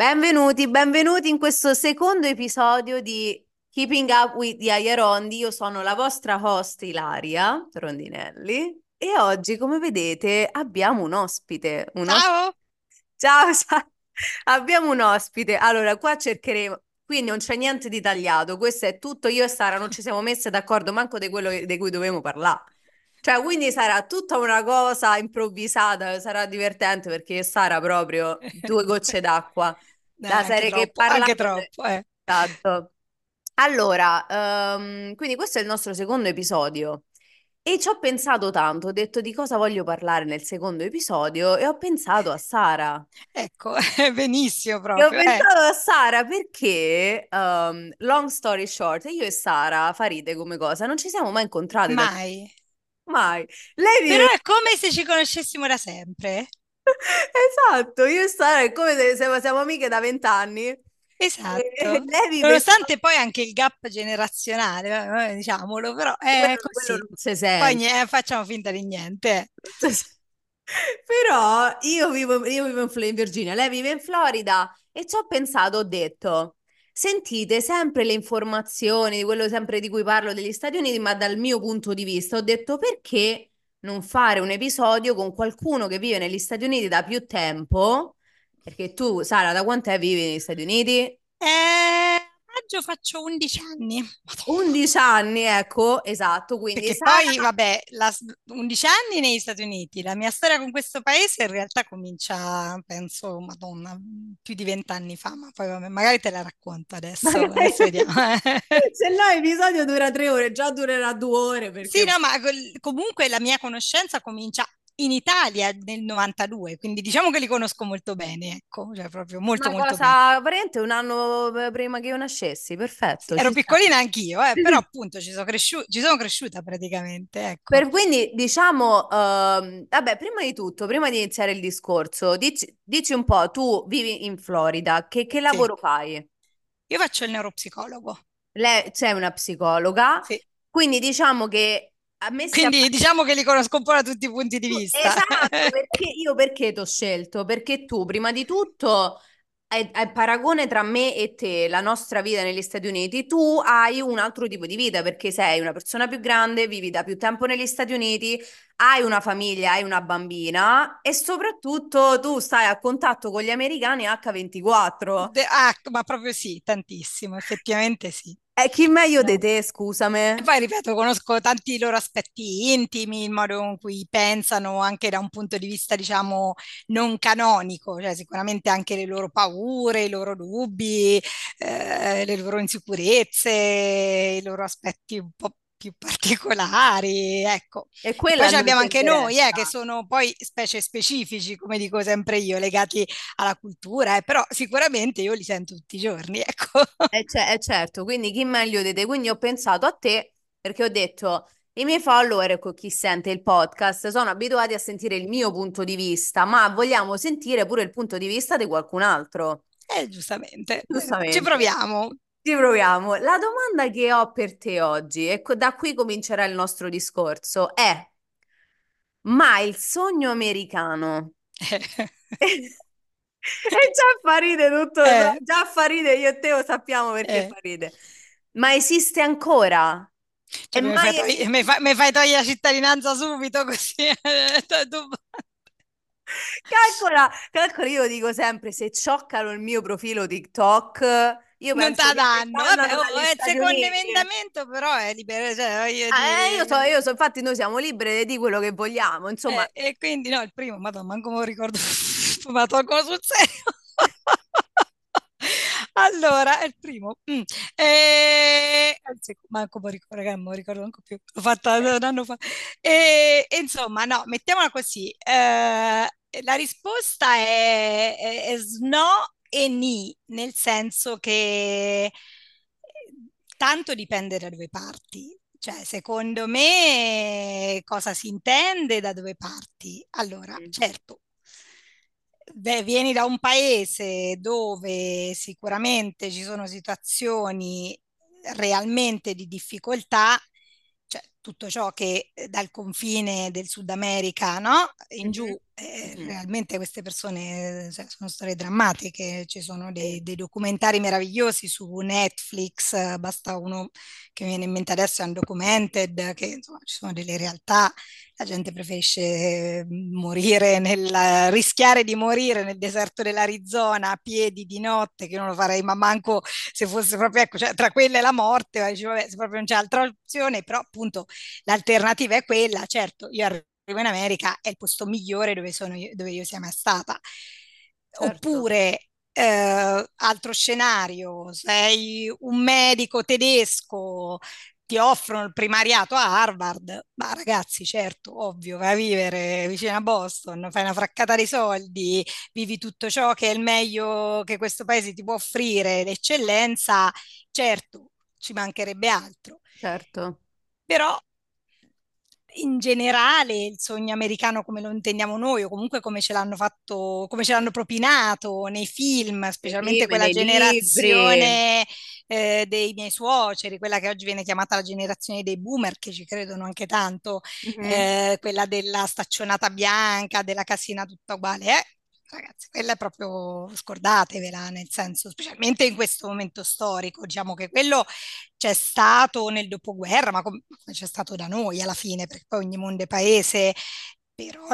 Benvenuti, benvenuti in questo secondo episodio di Keeping Up with Yaya Rondi. Io sono la vostra host Ilaria Rondinelli e oggi, come vedete, abbiamo un ospite. Un os- Ciao! Ciao, ciao. Abbiamo un ospite. Allora, qua cercheremo. Qui non c'è niente di tagliato, questo è tutto. Io e Sara non ci siamo messe d'accordo manco di quello di cui dovevamo parlare. Cioè, quindi sarà tutta una cosa improvvisata, sarà divertente perché Sara proprio due gocce d'acqua. La serie che troppo, anche troppo, eh. Esatto. Allora, ehm, quindi questo è il nostro secondo episodio e ci ho pensato tanto, ho detto di cosa voglio parlare nel secondo episodio e ho pensato a Sara. Ecco, benissimo E ho proprio, eh. pensato a Sara perché, ehm, long story short, io e Sara, Faride come cosa, non ci siamo mai incontrate Mai. Mai. Lei Però è come se ci conoscessimo da sempre. Esatto, io Sara è come se siamo, amiche da vent'anni. Esatto. in Nonostante poi anche il gap generazionale, eh, diciamolo, però è quello, quello così. si Poi nie- facciamo finta di niente. Però io vivo, io vivo in Virginia, lei vive in Florida e ci ho pensato, ho detto, sentite sempre le informazioni di quello sempre di cui parlo degli Stati Uniti, ma dal mio punto di vista, ho detto perché non fare un episodio con qualcuno che vive negli Stati Uniti da più tempo? Perché tu, Sara, da quant'è vivi negli Stati Uniti? Eh, maggio faccio 11 anni. Madonna. 11 anni, ecco, esatto, quindi Perché Sara... poi, vabbè, la, 11 anni negli Stati Uniti, la mia storia con questo paese in realtà comincia, penso, Madonna, più di vent'anni fa, ma poi vabbè, magari te la racconto adesso, adesso vediamo. Se no l'episodio dura tre ore, già durerà due ore Sì, perché... no, ma col- comunque la mia conoscenza comincia in Italia nel 92, quindi diciamo che li conosco molto bene, ecco, cioè proprio molto Una molto bene. cosa, praticamente un anno eh, prima che io nascessi, perfetto, Ero ci sta. piccolina anch'io, eh, Sì, però sì. appunto ci sono cresciu- ci sono cresciuta praticamente, ecco. Per quindi diciamo, ehm, vabbè, prima di tutto, prima di iniziare il discorso, dici, dici un po', tu vivi in Florida, che, che Sì, lavoro fai? io faccio il neuropsicologo, Lei, c'è una psicologa, sì. quindi diciamo che a Quindi diciamo che li conosco un po' da tutti i punti di vista. Esatto, perché io perché ti ho scelto? Perché tu, prima di tutto, hai paragone tra me e te, la nostra vita negli Stati Uniti, tu hai un altro tipo di vita perché sei una persona più grande, vivi da più tempo negli Stati Uniti, hai una famiglia, hai una bambina e soprattutto tu stai a contatto con gli americani H24. De- ah, ma proprio sì, tantissimo, effettivamente sì. E chi meglio di te, E scusami? poi ripeto, conosco tanti loro aspetti intimi, il modo in cui pensano anche da un punto di vista, diciamo, non canonico, cioè sicuramente anche le loro paure, i loro dubbi, eh, le loro insicurezze, i loro aspetti un po' più particolari, ecco. E E quello poi abbiamo anche noi, eh, che sono poi specie specifici, come dico sempre io, legati alla cultura, eh, però sicuramente io li sento tutti i giorni, ecco. Eh, ce- eh, certo, quindi chi meglio di te? Quindi ho pensato a te perché ho detto i miei follower, ecco, chi sente il podcast, sono abituati a sentire il mio punto di vista, ma vogliamo sentire pure il punto di vista di qualcun altro. Eh, giustamente, eh, ci Giustamente. proviamo. Ci proviamo. La domanda che ho per te oggi, e co- da qui comincerà il nostro discorso, è: ma il sogno americano? E già fa ride tutto, Eh, già fa ride, io e te lo sappiamo perché eh. fa ride. Ma esiste ancora? È Cioè, mi fai, mai togli- mi fai- mi fai togliere la cittadinanza subito così. Tu- Calcola, calcola, io dico sempre, se cioccano il mio profilo TikTok, io Non mi danno. Vabbè, oh, è il secondo Uniti. emendamento, però è libero, cioè, voglio Ah, eh, io so, io so, infatti noi siamo liberi di quello che vogliamo, insomma, eh, e quindi no, il primo, madonna, manco me lo ricordo, ma tolgono sul serio. Allora, è il primo. Mm. E... Anzi, manco me lo ricordo, raga, non me lo ricordo manco più. L'ho fatta un anno fa. E, e insomma, no, mettiamola così. eh, la risposta è, è, è sno e ni, nel senso che eh, tanto dipende da dove parti. Cioè, secondo me, cosa si intende da dove parti? Allora, Mm. certo, beh, vieni da un paese dove sicuramente ci sono situazioni realmente di difficoltà, tutto ciò che eh, dal confine del Sud America, no? In giù, eh, realmente queste persone cioè, sono storie drammatiche, ci sono dei, dei documentari meravigliosi su Netflix, basta uno che mi viene in mente adesso, è Undocumented, che insomma ci sono delle realtà, la gente preferisce eh, morire nel, rischiare di morire nel deserto dell'Arizona a piedi di notte, che non lo farei, ma manco se fosse proprio, ecco, cioè, tra quelle e la morte, dici, vabbè, se proprio non c'è altra opzione, però appunto L'alternativa è quella, certo, io arrivo in America, è il posto migliore dove, sono io, dove io sia mai stata. certo, Oppure, eh, altro scenario, sei un medico tedesco, ti offrono il primariato a Harvard, ma ragazzi, certo, ovvio, vai a vivere vicino a Boston, fai una fraccata di soldi, vivi tutto ciò che è il meglio che questo paese ti può offrire, l'eccellenza, certo, ci mancherebbe altro. certo. Però in generale il sogno americano come lo intendiamo noi o comunque come ce l'hanno fatto, come ce l'hanno propinato nei film, specialmente film, quella nei libri. Eh, dei miei suoceri, quella che oggi viene chiamata la generazione dei boomer, che ci credono anche tanto, Mhm, eh, quella della staccionata bianca, della casina tutta uguale. Eh, ragazzi, quella è proprio scordatevela, nel senso, specialmente in questo momento storico, diciamo che quello c'è stato nel dopoguerra, ma come c'è stato da noi alla fine, perché poi ogni mondo è paese, però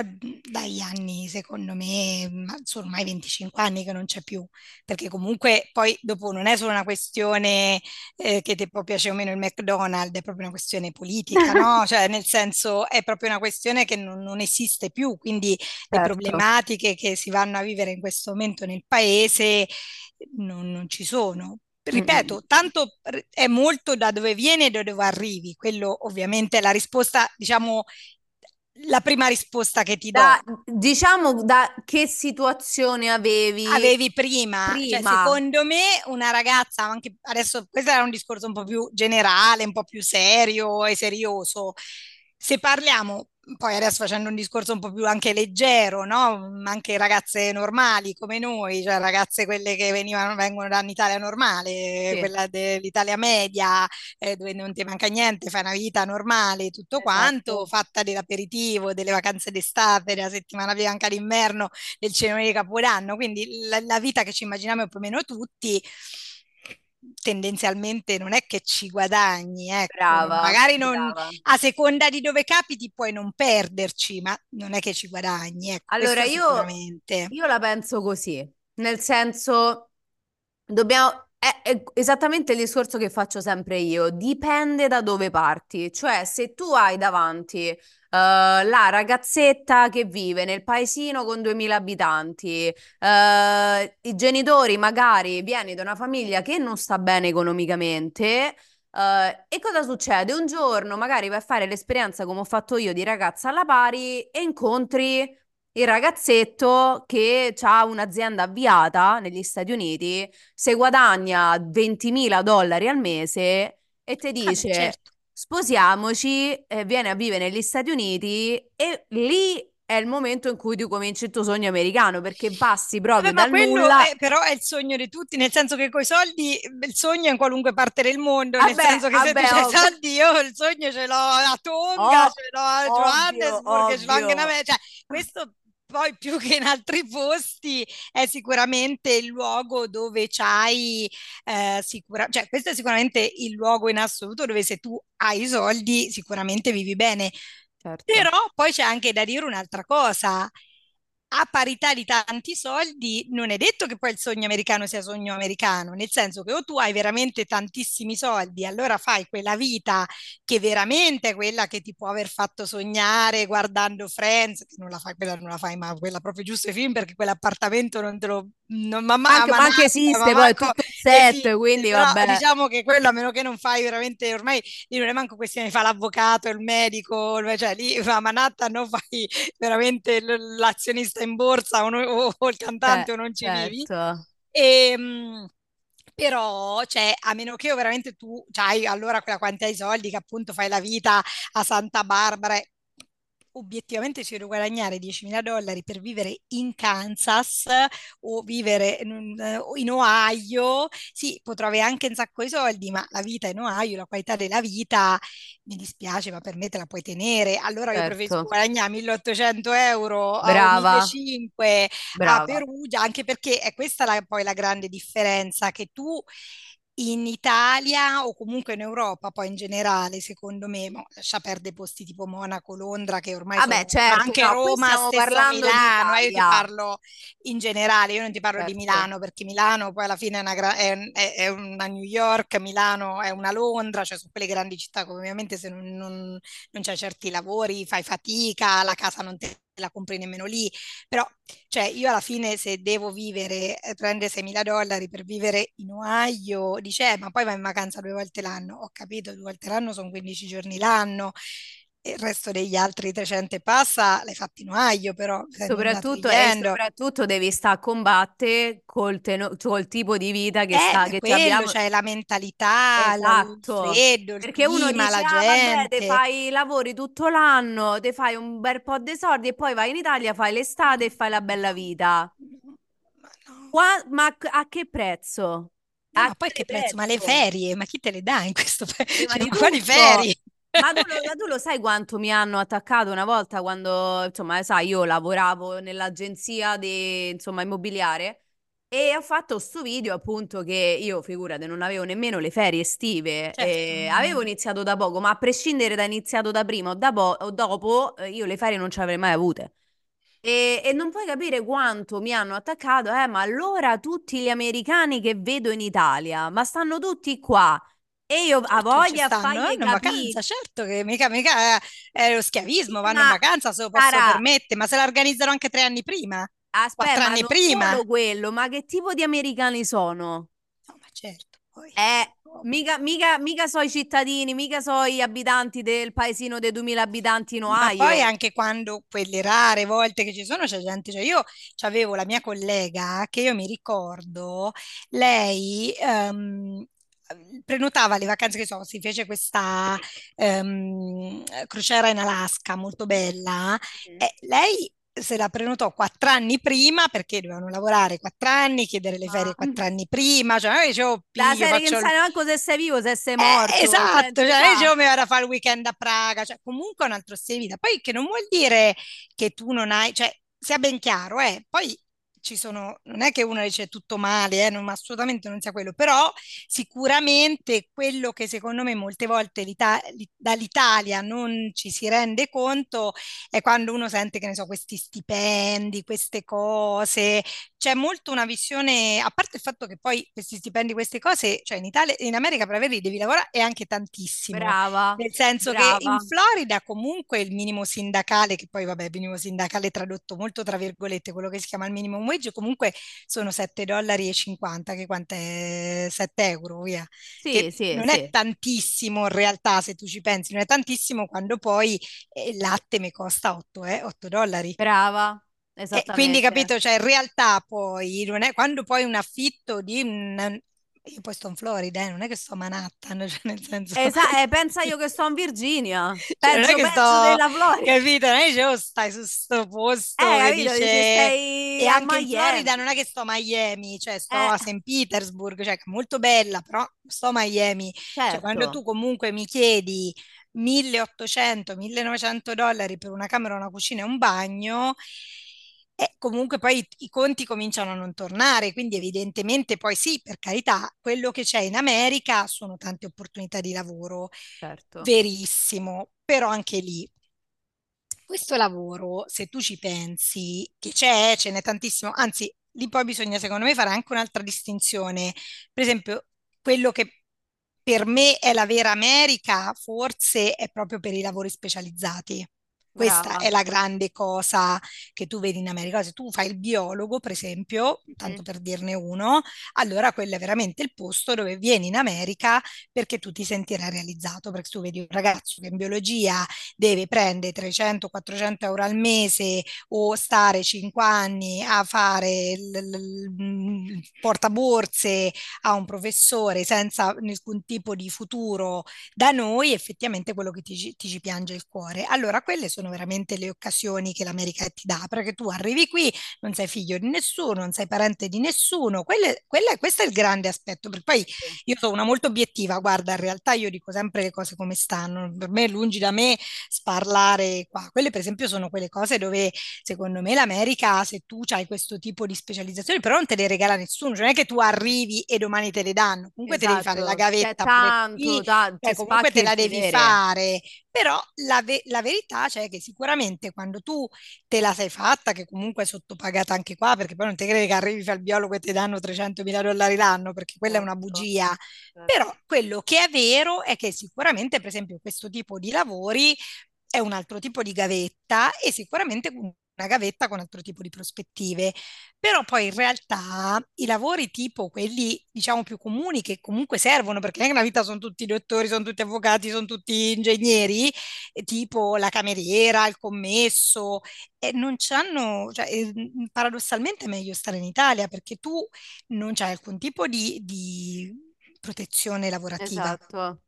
dagli anni, secondo me, sono ormai 25 anni che non c'è più, perché comunque poi dopo non è solo una questione eh, che ti può piacere o meno il McDonald's, è proprio una questione politica, no? Cioè nel senso è proprio una questione che non, non esiste più, quindi le Certo. problematiche che si vanno a vivere in questo momento nel paese non, non ci sono. Ripeto, tanto è molto da dove vieni e da dove arrivi. Quello ovviamente è la risposta, diciamo, la prima risposta che ti Da, do. diciamo da che situazione avevi Avevi prima, cioè prima? secondo me una ragazza, anche adesso questo era un discorso un po' più generale, un po' più serio e serioso. Se parliamo, poi adesso facendo un discorso un po' più anche leggero, no? Anche ragazze normali come noi, cioè ragazze quelle che venivano, vengono da un'Italia normale, Sì, quella dell'Italia media, eh, dove non ti manca niente, fai una vita normale, tutto quanto, esatto. fatta dell'aperitivo, delle vacanze d'estate, della settimana bianca d'inverno del cenone di Capodanno, quindi la, la vita che ci immaginiamo più o meno tutti, tendenzialmente non è che ci guadagni, ecco, Brava, magari non, brava. a seconda di dove capiti puoi non perderci, ma non è che ci guadagni, ecco, Allora, io, io la penso così, nel senso, dobbiamo, è, esattamente il discorso che faccio sempre io, dipende da dove parti, cioè se tu hai davanti eh, la ragazzetta che vive nel paesino con 2000 abitanti, eh, i genitori magari vieni da una famiglia che non sta bene economicamente, eh, e cosa succede? Un giorno magari vai a fare l'esperienza come ho fatto io di ragazza alla pari e incontri il ragazzetto che ha un'azienda avviata negli Stati Uniti, se guadagna 20.000 dollari al mese e ti Ah dice certo. sposiamoci, eh, vieni a vivere negli Stati Uniti e lì è il momento in cui tu cominci il tuo sogno americano perché passi Vabbè, proprio ma dal quello nulla. è, però è il sogno di tutti, nel senso che coi soldi il sogno è in qualunque parte del mondo, nel Vabbè, senso che se tu vabbè, ov- soldi, io il sogno ce l'ho a Tonga, ov- ce l'ho a ovvio, Johannesburg, ce l'ho anche ovvio. in America, cioè questo poi più che in altri posti è sicuramente il luogo dove c'hai eh, sicura, cioè questo è sicuramente il luogo in assoluto dove se tu hai i soldi sicuramente vivi bene. Certo, Però poi c'è anche da dire un'altra cosa. A parità di tanti soldi, non è detto che poi il sogno americano sia sogno americano, nel senso che o tu hai veramente tantissimi soldi, allora fai quella vita che veramente è quella che ti può aver fatto sognare guardando Friends, che non la fai, quella non la fai, ma quella proprio giusto i film, perché quell'appartamento non te lo... Non, ma, anche, ma anche Manhattan, ma esiste poi, tutto film. set, quindi Però vabbè. diciamo che quello, a meno che non fai veramente, ormai lì non è manco questione di fare l'avvocato, il medico, cioè lì a Manhattan non fai veramente l- l'azionista in borsa o, no- o- o il Cioè, cantante o non ci vivi. certo. E, mh, però, cioè, a meno che veramente tu hai allora quella quantità di soldi che appunto fai la vita a Santa Barbara, obiettivamente si deve guadagnare 10.000 dollari per vivere in Kansas o vivere in, in, Ohio, sì, potrò avere anche un sacco di soldi, ma la vita in Ohio, la qualità della vita, mi dispiace, ma per me te la puoi tenere. Allora io preferisco Certo. guadagnare 1.800 euro a- o Brava, 1.500 a. Perugia, anche perché è questa la- poi la grande differenza, che tu in Italia o comunque in Europa, poi in generale, secondo me, mo, lascia perdere posti tipo Monaco, Londra, che ormai Vabbè, sono, certo, anche no, Roma, stiamo parlando di Milano, eh, io ti parlo in generale, io non ti parlo di Certo. Milano, perché Milano poi alla fine è una, gra- è è- è una New York, Milano è una Londra, cioè sono quelle grandi città ovviamente se non, non, non c'hai certi lavori fai fatica, la casa non te la compri nemmeno lì, però cioè, io alla fine se devo vivere, eh, prendere 6.000 dollari per vivere in Ohio, dice, "Eh, ma poi vai in vacanza due volte l'anno. Ho capito, due volte l'anno sono 15 giorni l'anno, il resto degli altri 300 e passa l'hai fatto in Ohio, però Soprattutto, e togliendo. soprattutto devi stare a combattere col, teno- col tipo di vita che, Eh, sta, che quello, abbiamo. cioè la mentalità, la- il Esatto. freddo, il Perché uno clima, dice, la ah vabbè, te gente. fai i lavori tutto l'anno, te fai un bel po' di soldi e poi vai in Italia, fai l'estate e fai la bella vita. No. Qua- ma a che prezzo? No, A ma poi che prezzo? Ma le prezzo? ferie, ma chi te le dà in questo paese? Cioè, di ma quali ferie? Ma tu, lo, ma tu lo sai quanto mi hanno attaccato una volta quando, insomma, sai, io lavoravo nell'agenzia di, insomma, immobiliare e ho fatto sto video appunto che io, figurate, non avevo nemmeno le ferie estive, Certo, e avevo iniziato da poco, ma a prescindere da iniziato da prima o, da po- o dopo, eh, io le ferie non ce le avrei mai avute. E, e non puoi capire quanto mi hanno attaccato, eh, ma allora tutti gli americani che vedo in Italia, ma stanno tutti qua. E io a certo voglia stanno, fargli vanno in vacanza, certo che mica, mica è, è lo schiavismo, vanno in ma vacanza, se lo posso sarà, permettere, ma se la organizzano anche tre anni prima, aspetta, quattro anni prima. quello, ma che tipo di americani sono? No, ma certo, poi... Eh, mica, mica, mica so i cittadini, mica so gli abitanti del paesino dei 2000 abitanti in Ma poi Ohio. anche quando quelle rare volte che ci sono, c'è gente, cioè io avevo la mia collega che io mi ricordo, lei ehm, prenotava le vacanze, che so, si fece questa ehm, crociera in Alaska molto bella Mhm. e lei se la prenotò quattro anni prima perché dovevano lavorare quattro anni, chiedere le ferie Ah. quattro anni prima, cioè io dicevo, La serie che non sai manco se sei vivo, se sei eh, morto, cioè, non esatto, si cioè, sa. io mi vado a fare il weekend a Praga, cioè, comunque è un altro stile di vita. Poi che non vuol dire che tu non hai, cioè, sia ben chiaro, eh, poi ci sono, non è che uno dice tutto male, eh, non- assolutamente non sia quello, però sicuramente quello che secondo me molte volte l'Ita- l'I- dall'Italia non ci si rende conto è quando uno sente, che ne so, questi stipendi, queste cose, c'è molto una visione, a parte il fatto che poi questi stipendi, queste cose, cioè in Italia, in America per averli devi lavorare e anche tantissimo, Brava, nel senso che in brava. Florida comunque il minimo sindacale, che poi vabbè, il minimo sindacale tradotto molto tra virgolette, quello che si chiama il minimum wage, comunque sono 7 dollari e 50, che quant'è? 7 euro, via, Sì, che sì, non è sì, tantissimo in realtà se tu ci pensi, non è tantissimo quando poi eh, il latte mi costa 8, eh, 8 dollari. brava, E quindi esattamente. capito, cioè in realtà poi non è quando poi un affitto di un, io poi sto in Florida, eh, non è che sto a Manhattan, cioè nel senso Esa- eh, pensa io che sto in Virginia, cioè non è che sto della Florida. capito, non è che oh, stai su sto posto Eh, capito? Dice stai e anche in Florida Miami. non è che sto a Miami, cioè sto Eh, a St. Petersburg, cioè molto bella, però sto a Miami. Cioè quando tu certo, comunque mi chiedi 1800-1900 dollari per una camera, una cucina e un bagno, e comunque poi i, i conti cominciano a non tornare, quindi evidentemente poi sì, per carità, quello che c'è in America sono tante opportunità di lavoro, certo, verissimo, però anche lì questo lavoro, se tu ci pensi, che c'è, ce n'è tantissimo, anzi, lì poi bisogna secondo me fare anche un'altra distinzione. Per esempio, quello che per me è la vera America, forse è proprio per i lavori specializzati. Questa brava. è la grande cosa che tu vedi in America. Se tu fai il biologo, per esempio, tanto Mhm, per dirne uno, allora quello è veramente il posto dove vieni in America perché tu ti sentirai realizzato, perché tu vedi un ragazzo che in biologia deve prendere 300-400 euro al mese o stare 5 anni a fare il, il- il portaborse a un professore senza nessun tipo di futuro da noi, effettivamente quello che ti, ti ci piange il cuore. Allora, quelle sono sono veramente le occasioni che l'America ti dà, perché tu arrivi qui, non sei figlio di nessuno, non sei parente di nessuno, quelle, quelle, questo è il grande aspetto, perché poi io sono una molto obiettiva, guarda, in realtà io dico sempre le cose come stanno, per me lungi da me sparlare qua, quelle per esempio sono quelle cose dove secondo me l'America, se tu hai questo tipo di specializzazione, però non te le regala nessuno, cioè non è che tu arrivi e domani te le danno, comunque esatto. te devi fare la Esatto. Gavetta tanto, ta- cioè, c'è comunque te la devi vedere. fare, però la, ve- la verità c'è che sicuramente quando tu te la sei fatta, che comunque è sottopagata anche qua, perché poi non ti credi che arrivi il biologo e ti danno 300 mila dollari l'anno, perché quella è una Certo, bugia. certo. Però quello che è vero è che sicuramente, per esempio, questo tipo di lavori è un altro tipo di gavetta e sicuramente una gavetta con altro tipo di prospettive. Però poi in realtà i lavori tipo quelli, diciamo, più comuni che comunque servono, perché nella vita sono tutti dottori, sono tutti avvocati, sono tutti ingegneri, eh, tipo la cameriera, il commesso, e non c'hanno, cioè, eh, paradossalmente è meglio stare in Italia perché tu non c'hai alcun tipo di, di protezione lavorativa. Esatto,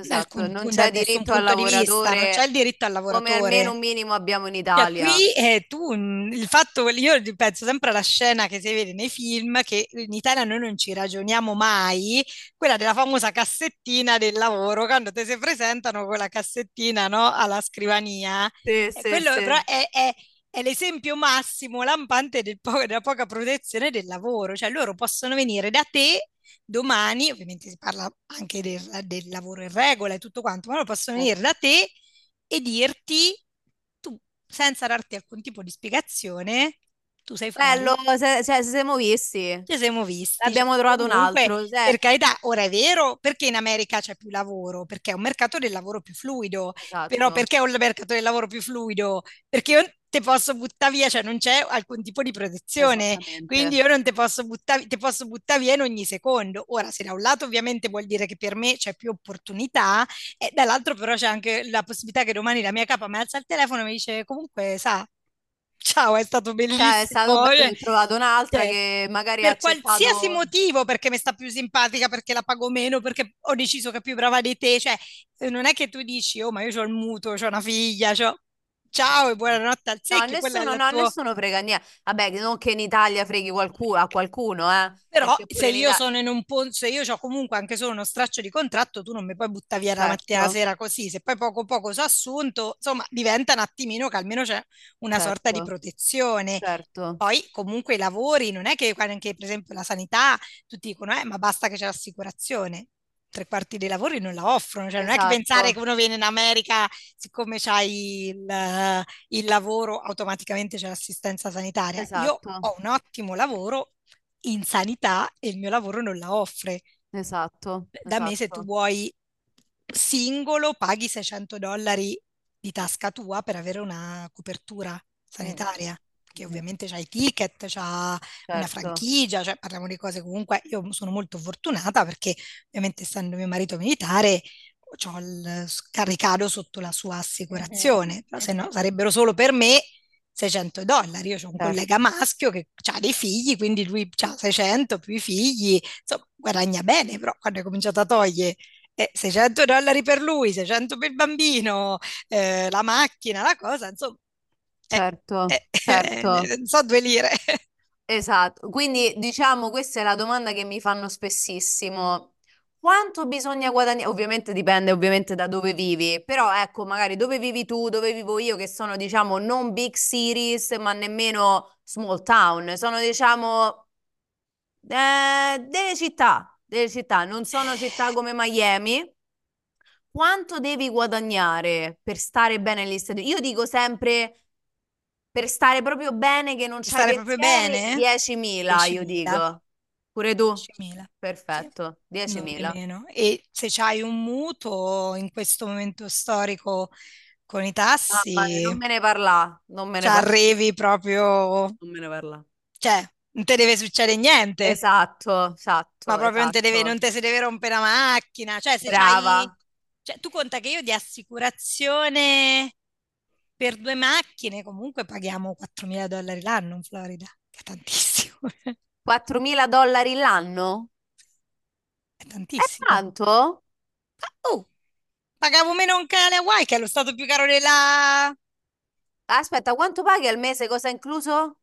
esatto. alcun Non c'è diritto al vista, non c'è lavoratore il diritto al come almeno lavoratore. un minimo abbiamo in Cioè, Italia. qui eh, tu, mh, il fatto, io penso sempre alla scena che si vede nei film, che in Italia noi non ci ragioniamo mai, quella della famosa cassettina del lavoro, quando ti si presentano con la cassettina, no, alla scrivania. Sì, E sì, quello però è, è- è l'esempio massimo lampante del po- della poca protezione del lavoro, cioè loro possono venire da te domani, ovviamente si parla anche del, del lavoro in regola e tutto quanto, ma loro possono venire da te e dirti, tu, senza darti alcun tipo di spiegazione, tu sei fuori. Bello, se, cioè, se siamo visti. Ci siamo visti, Abbiamo trovato un comunque, altro. per Cioè, carità, ora è vero perché in America c'è più lavoro, perché è un mercato del lavoro più fluido, però esatto, perché è un mercato del lavoro più fluido? Perché ti posso buttare via, cioè non c'è alcun tipo di protezione, quindi io non ti posso buttare, ti posso buttare via in ogni secondo. Ora, se da un lato ovviamente vuol dire che per me c'è più opportunità, e dall'altro però c'è anche la possibilità che domani la mia capa mi alza il telefono e mi dice comunque, sa, ciao, è stato Cioè, è bellissimo. stato bello, Cioè, ho trovato un'altra cioè, che magari per qualsiasi accettato. motivo, perché mi sta più simpatica, perché la pago meno, perché ho deciso che è più brava di te, cioè eh, non è che tu dici, oh, ma io ho il mutuo, ho una figlia, c'ho... ciao e Certo. buonanotte al No, secchio, è nessuno, no, tuo... nessuno frega niente. Vabbè, non che in Italia freghi qualcuno, a qualcuno, eh. Però se io Italia... sono in un po', se io ho comunque anche solo uno straccio di contratto, tu non mi puoi buttare via la mattina Certo, sera così. Se poi poco poco so assunto, insomma, diventa un attimino che almeno c'è una sorta di certo, protezione. certo. Poi comunque i lavori, non è che anche per esempio la sanità, tutti dicono, eh, ma basta che c'è l'assicurazione. Tre quarti dei lavori non la offrono, cioè non è che pensare che Esatto, uno viene in America, siccome c'hai il, il lavoro, automaticamente c'è l'assistenza sanitaria. Io esatto, ho un ottimo lavoro in sanità e il mio lavoro non la offre. esatto, Da me, se tu esatto. vuoi singolo, paghi 600 dollari di tasca tua per avere una copertura Mm, sanitaria, che ovviamente c'ha i ticket, c'ha una Certo. franchigia, cioè parliamo di cose comunque. Io sono molto fortunata perché, ovviamente, essendo mio marito militare, ho il ricado sotto la sua assicurazione, però se no mhm, sarebbero solo per me 600 dollari. Io ho un collega Certo. maschio che ha dei figli, quindi lui ha 600 più i figli, insomma, guadagna bene, però quando hai cominciato a togliere eh, 600 dollari per lui, 600 per il bambino, eh, la macchina, la cosa, insomma, eh, Certo, eh, certo. so due lire. Esatto, quindi diciamo questa è la domanda che mi fanno spessissimo. Quanto bisogna guadagnare? Ovviamente dipende ovviamente da dove vivi, però ecco, magari dove vivi tu, dove vivo io, che sono diciamo non big cities, ma nemmeno small town, sono diciamo eh, delle città, delle città, non sono città come Miami. Quanto devi guadagnare per stare bene negli Stati Uniti? Io dico sempre per stare proprio bene che non Per c'hai stare proprio pensieri, bene, 10.000 io 10.000. dico. Pure tu? 10.000, sì, Perfetto, non di 10.000. meno. E se c'hai un mutuo in questo momento storico con i Mamma mia, tassi, non me ne parla, non me ne parla, arrivi proprio, non me ne parla. cioè, non ti deve succedere niente, Esatto, ma esatto, proprio non ti deve, esatto. non te si deve rompere la macchina. Cioè, se c'hai, Brava. cioè, tu conta che io di assicurazione per due macchine comunque paghiamo 4.000 dollari l'anno in Florida, che è tantissimo, 4.000 dollari l'anno? è È tantissimo. tanto? Ah, Oh, pagavo meno anche alle Hawaii, che è lo stato più caro della, Aspetta, quanto paghi al mese? Cosa è incluso?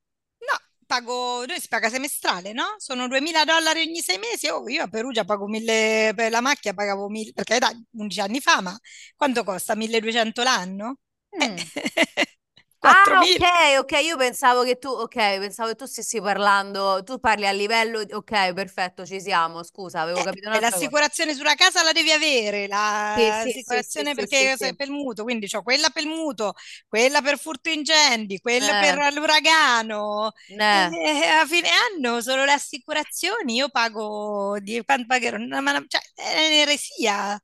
No, pago, noi si paga semestrale, no? Sono 2000 dollari ogni sei mesi. Oh, io a Perugia pago 1000 per la macchina, pagavo 1000, perché da 11 anni fa, ma quanto costa? 1200 l'anno? Eh, Mm. Ah, 4000. ok, ok, io pensavo che tu, ok, pensavo che tu stessi parlando, tu parli a livello, ok, perfetto, ci siamo, scusa, avevo capito Eh, un'altra cosa. l'assicurazione sulla casa la devi avere, Sì, sì, sì, sì, l'assicurazione perché se- per il mutuo, quindi c'ho quella per il mutuo, quella per furto incendi, quella per Eh, l'uragano. E eh. a fine anno solo le assicurazioni io pago di pagherò? Una- ma- cioè, è un'eresia.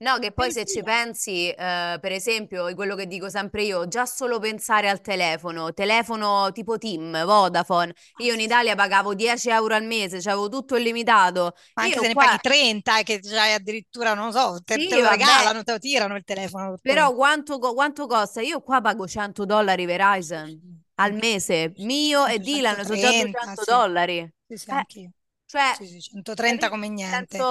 No, che poi se ci pensi, eh, per esempio, quello che dico sempre io, già solo pensare al telefono, telefono tipo TIM, Vodafone, io in. Italia pagavo 10 euro al mese, c'avevo tutto illimitato, Ma anche io se ne qua, paghi 30 e che già addirittura, non lo so, te, te sì, lo vabbè, regalano, te lo tirano il telefono per però 30. quanto, quanto costa? Io qua pago 100 dollari Verizon al anche mese, mio e 100, Dylan sono già 130, 200 sì, dollari. sì, sì, Eh, cioè, Sì, sì, 130 capito? come niente.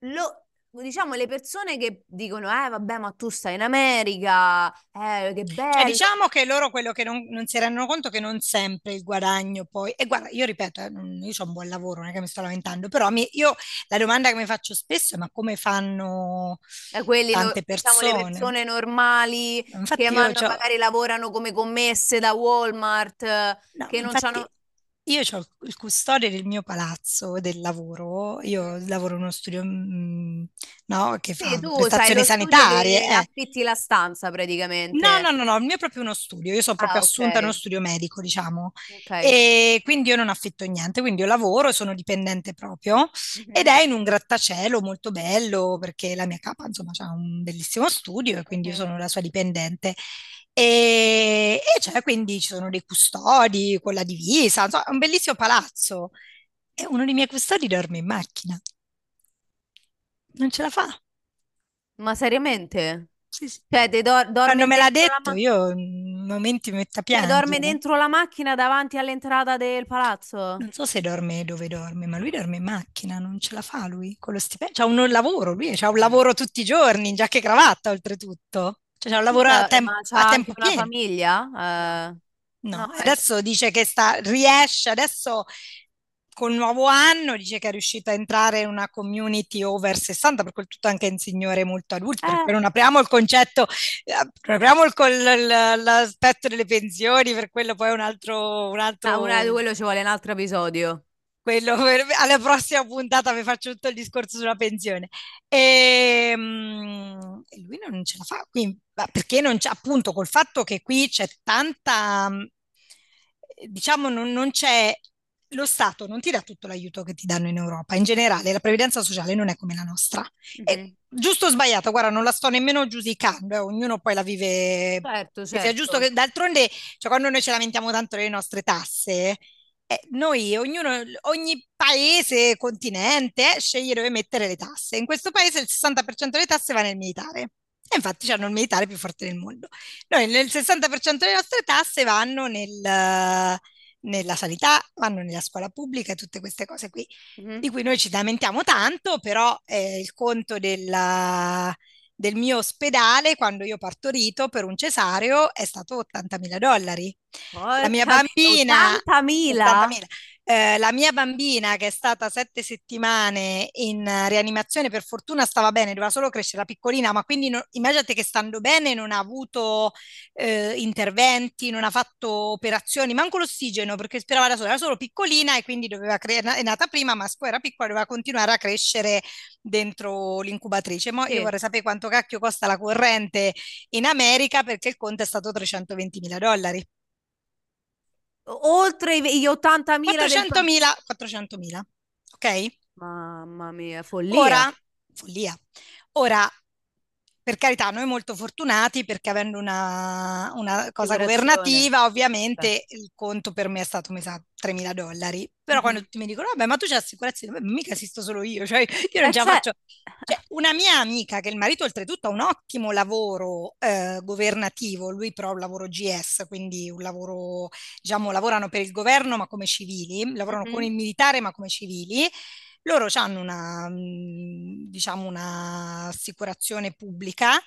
Lo- diciamo, le persone che dicono, eh, vabbè, ma tu stai in America, eh, che Cioè, bello. diciamo che loro quello che non, non si rendono conto che non sempre il guadagno poi, e guarda, io ripeto, eh, io ho un buon lavoro, non è che mi sto lamentando, però mi- io la domanda che mi faccio spesso è ma come fanno Eh, quelli, tante diciamo, le persone? persone normali che Infatti io vanno- c'ho, magari lavorano come commesse da Walmart, No, che non infatti c'hanno... io ho il custode del mio palazzo, del lavoro, io lavoro in uno studio, mm, no, che Sì, fa tu sai prestazioni lo studio sanitarie, che eh. affitti la stanza No, praticamente. no, no, no, il mio è proprio uno studio, io sono proprio Ah, assunta in uno ok. studio medico, diciamo, Ok. e quindi io non affitto niente, quindi io lavoro sono dipendente proprio, ed Mhm, è in un grattacielo molto bello, perché la mia capa, insomma, ha un bellissimo studio e quindi io mhm. sono la sua dipendente. E, e c'è quindi ci sono dei custodi con la divisa, insomma, è un bellissimo palazzo. E uno dei miei custodi dorme in macchina, non ce la fa. Ma seriamente? Sì, sì. Cioè, te dor- Quando dorme me l'ha detto, macchina? io in momenti mi metto a Cioè, dorme piangere. dentro la macchina davanti all'entrata del palazzo? Non so se dorme dove dorme, ma lui dorme in macchina, non ce la fa lui con lo stipendio. C'ha un lavoro, lui c'ha un lavoro tutti i giorni, in giacca e cravatta oltretutto. Cioè c'ha un lavoro a, eh, tem- a tempo una pieno. famiglia? No, Eh, no. no, eh, Adesso dice che sta, riesce, adesso col nuovo anno dice che è riuscito a entrare in una community over 60, per quel tutto anche un signore molto adulto, eh, poi non apriamo il concetto, eh, non apriamo il l'aspetto delle pensioni, per quello poi è un altro, un ah, una altro quello ci vuole un altro episodio. Quello per- alla prossima puntata vi faccio tutto il discorso sulla pensione. E, mm, e lui non ce la fa, quindi, perché non c'è, appunto, col fatto che qui c'è tanta, mm, diciamo, non, non c'è, lo Stato non ti dà tutto l'aiuto che ti danno in Europa. In generale, la previdenza sociale non è come la nostra. Mhm. giusto o sbagliato, guarda, non la sto nemmeno giudicando, eh, ognuno poi la vive. Certo, Che sia giusto certo. che d'altronde, cioè, quando noi ci lamentiamo tanto delle nostre tasse, eh, noi, ognuno, ogni paese, continente, eh, sceglie dove mettere le tasse. In questo paese il 60% delle tasse va nel militare. E infatti hanno il militare più forte del mondo. Noi nel 60% delle nostre tasse vanno nel, nella sanità, vanno nella scuola pubblica e tutte queste cose qui, Mhm. di cui noi ci lamentiamo tanto, però eh, il conto della, del mio ospedale quando io ho partorito per un cesareo è stato 80.000 dollari. La mia bambina, 80.000? 80.000, eh, la mia bambina che è stata sette settimane in eh, rianimazione, per fortuna stava bene, doveva solo crescere la piccolina, ma quindi no- immaginate che stando bene non ha avuto eh, interventi, non ha fatto operazioni, manco l'ossigeno perché sperava da sola, era solo piccolina e quindi doveva cre- è nata prima, ma siccome era piccola doveva continuare a crescere dentro l'incubatrice. Ma io Sì. vorrei sapere quanto cacchio costa la corrente in America perché il conto è stato 320 mila dollari. Oltre i- gli 80.000 del... pa- 400.000, 400.000, ok? Mamma mia, follia. Ora, follia. Ora, per carità, noi molto fortunati perché avendo una, una cosa Assicurazione. governativa, ovviamente il conto per me è stato, mi sa, 3.000 dollari. Però quando Mhm. tutti mi dicono, vabbè, ma tu c'hai l'assicurazione, Beh, mica esisto solo io, cioè io non Eh, ce la cioè... faccio. Cioè, una mia amica che il marito oltretutto ha un ottimo lavoro eh, governativo, lui però ha un lavoro GS, quindi un lavoro, diciamo, lavorano per il governo ma come civili, lavorano con Mhm. il militare ma come civili. Loro hanno una, mm, diciamo, un'assicurazione pubblica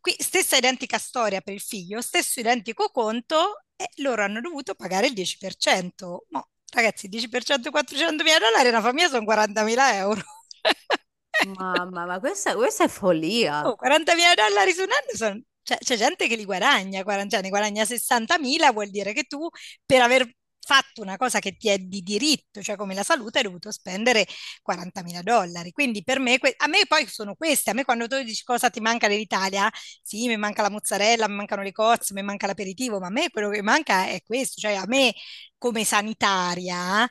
qui stessa identica storia per il figlio, stesso identico conto e loro hanno dovuto pagare il 10%. Mo, ragazzi, il 10% 400 mila dollari, una famiglia sono 40 mila euro. Mamma, ma questa, questa è follia. Oh, 40 mila dollari su un anno sono... Cioè, c'è gente che li guadagna, 40, cioè, ne guadagna 60 mila, vuol dire che tu per aver fatto una cosa che ti è di diritto, cioè come la salute, hai dovuto spendere 40 mila dollari. Quindi per me, a me poi sono queste, a me quando tu dici cosa ti manca dell'Italia, sì, mi manca la mozzarella, mi mancano le cozze, mi manca l'aperitivo, ma a me quello che manca è questo, cioè a me come sanitaria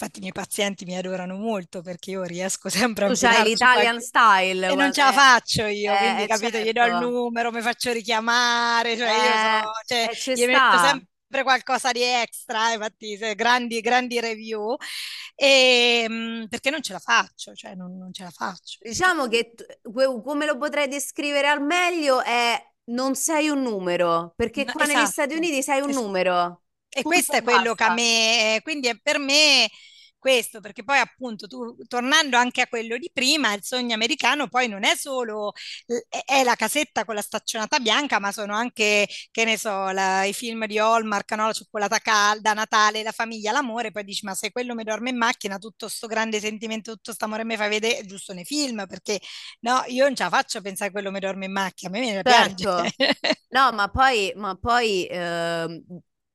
Infatti i miei pazienti mi adorano molto perché io riesco sempre a Tu c'hai l'Italian qualche... style. E non ce la faccio io, eh, quindi capito, certo. gli do il numero, mi faccio richiamare, cioè io sono, cioè, eh, gli metto sempre qualcosa di extra, infatti grandi, grandi review, e, ehm, perché non ce la faccio, cioè non, non ce la faccio. Diciamo che come lo potrei descrivere al meglio è non sei un numero, perché no, qua esatto. negli Stati Uniti sei un esatto. numero. E questo è quello basta. che a me, quindi è per me questo, perché poi appunto tu, tornando anche a quello di prima, il sogno americano poi non è solo, è la casetta con la staccionata bianca, ma sono anche, che ne so, la, i film di Hallmark, no? la cioccolata calda, Natale, la famiglia, l'amore, poi dici ma se quello mi dorme in macchina, tutto sto grande sentimento, tutto sto amore mi fa vedere giusto nei film, perché no, io non ce la faccio a pensare a quello mi dorme in macchina, a me viene certo. piange. no, ma poi, ma poi eh,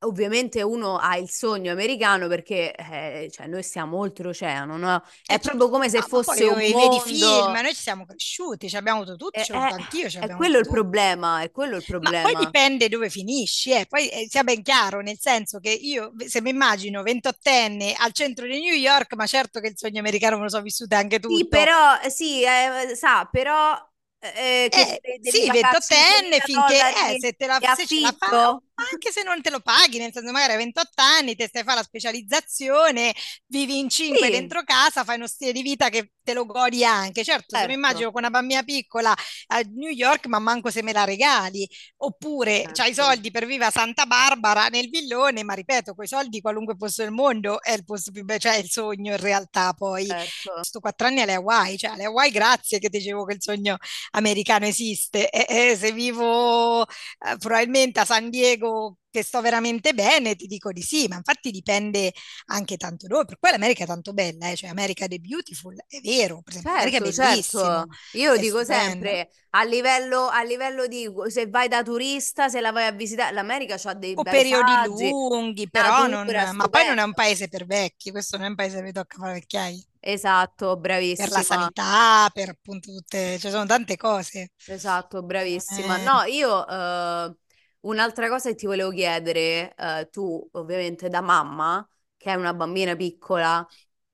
ovviamente uno ha il sogno americano perché eh, cioè noi siamo oltreoceano, no? È eh, proprio come se fosse un poi mondo... vedi film, noi ci siamo cresciuti, ci abbiamo avuto tutti, eh, avuto anch'io. È quello il problema, è quello il problema. Ma poi dipende dove finisci, eh. poi eh, sia ben chiaro, nel senso che io se mi immagino 28enne al centro di New York, ma certo che il sogno americano me lo so vissuto anche tutto. Sì, però, sì, eh, sa, però eh, eh, sì, 28enne finché eh, se te la, se la fa, anche se non te lo paghi, nel senso magari a 28 anni te stai a fare la specializzazione, vivi in 5 sì. dentro casa, fai uno stile di vita che te lo godi anche. Certo, certo. se mi certo. immagino con una bambina piccola a New York, ma manco se me la regali, oppure certo. c'hai i soldi per vivere a Santa Barbara nel villone, ma ripeto, quei soldi qualunque posto del mondo è il posto più bello, cioè il sogno in realtà poi. Certo. Sto quattro anni alle Hawaii, cioè alle Hawaii grazie che dicevo che il sogno americano esiste e, e se vivo eh, probabilmente a San Diego dico che sto veramente bene, ti dico di sì, ma infatti dipende anche tanto dove, per cui l'America è tanto bella, eh? cioè America the Beautiful, è vero, per esempio, certo, America è bellissima. Certo. Io dico stupendo. sempre, a livello, a livello di, se vai da turista, se la vai a visitare, l'America ha dei o periodi saggi, lunghi, però non, ma poi non è un paese per vecchi, questo non è un paese che tocca fare vecchiaia. Esatto, bravissima. Per la sanità, per appunto tutte, ci cioè sono tante cose. Esatto, bravissima. Eh. No, io... Uh Un'altra cosa che ti volevo chiedere, eh, tu ovviamente da mamma, che è una bambina piccola,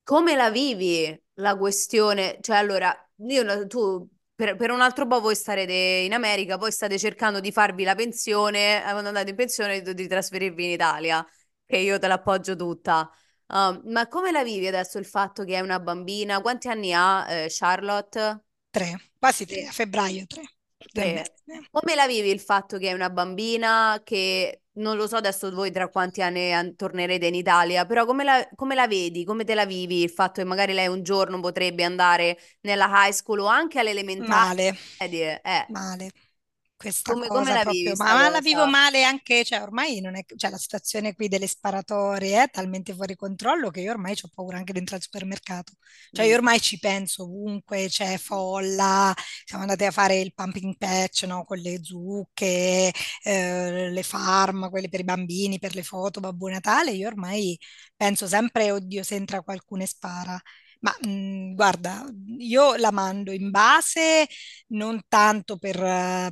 come la vivi la questione? Cioè, allora, io, tu per, per, un altro po' voi starete in America, poi state cercando di farvi la pensione, eh, quando andate in pensione di, di trasferirvi in Italia, che io te l'appoggio tutta. Uh, ma come la vivi adesso il fatto che è una bambina? Quanti anni ha eh, Charlotte? Tre, quasi tre, a febbraio tre. Eh, come la vivi il fatto che è una bambina che non lo so adesso voi tra quanti anni tornerete in Italia, però come la, come la vedi, come te la vivi il fatto che magari lei un giorno potrebbe andare nella high school o anche all'elementare? Male, eh. male questa come, cosa come la proprio, ma, ma la vivo male anche, cioè ormai non è, cioè la situazione qui delle sparatorie è talmente fuori controllo che io ormai ho paura anche di entrare al supermercato, cioè io mm. ormai ci penso ovunque, c'è folla, siamo andati a fare il pumping patch, no, con le zucche, eh, le farm, quelle per i bambini, per le foto, Babbo Natale, io ormai penso sempre, oddio, se entra qualcuno e spara. Ma mh, mhmm, guarda, io la mando in base non tanto per,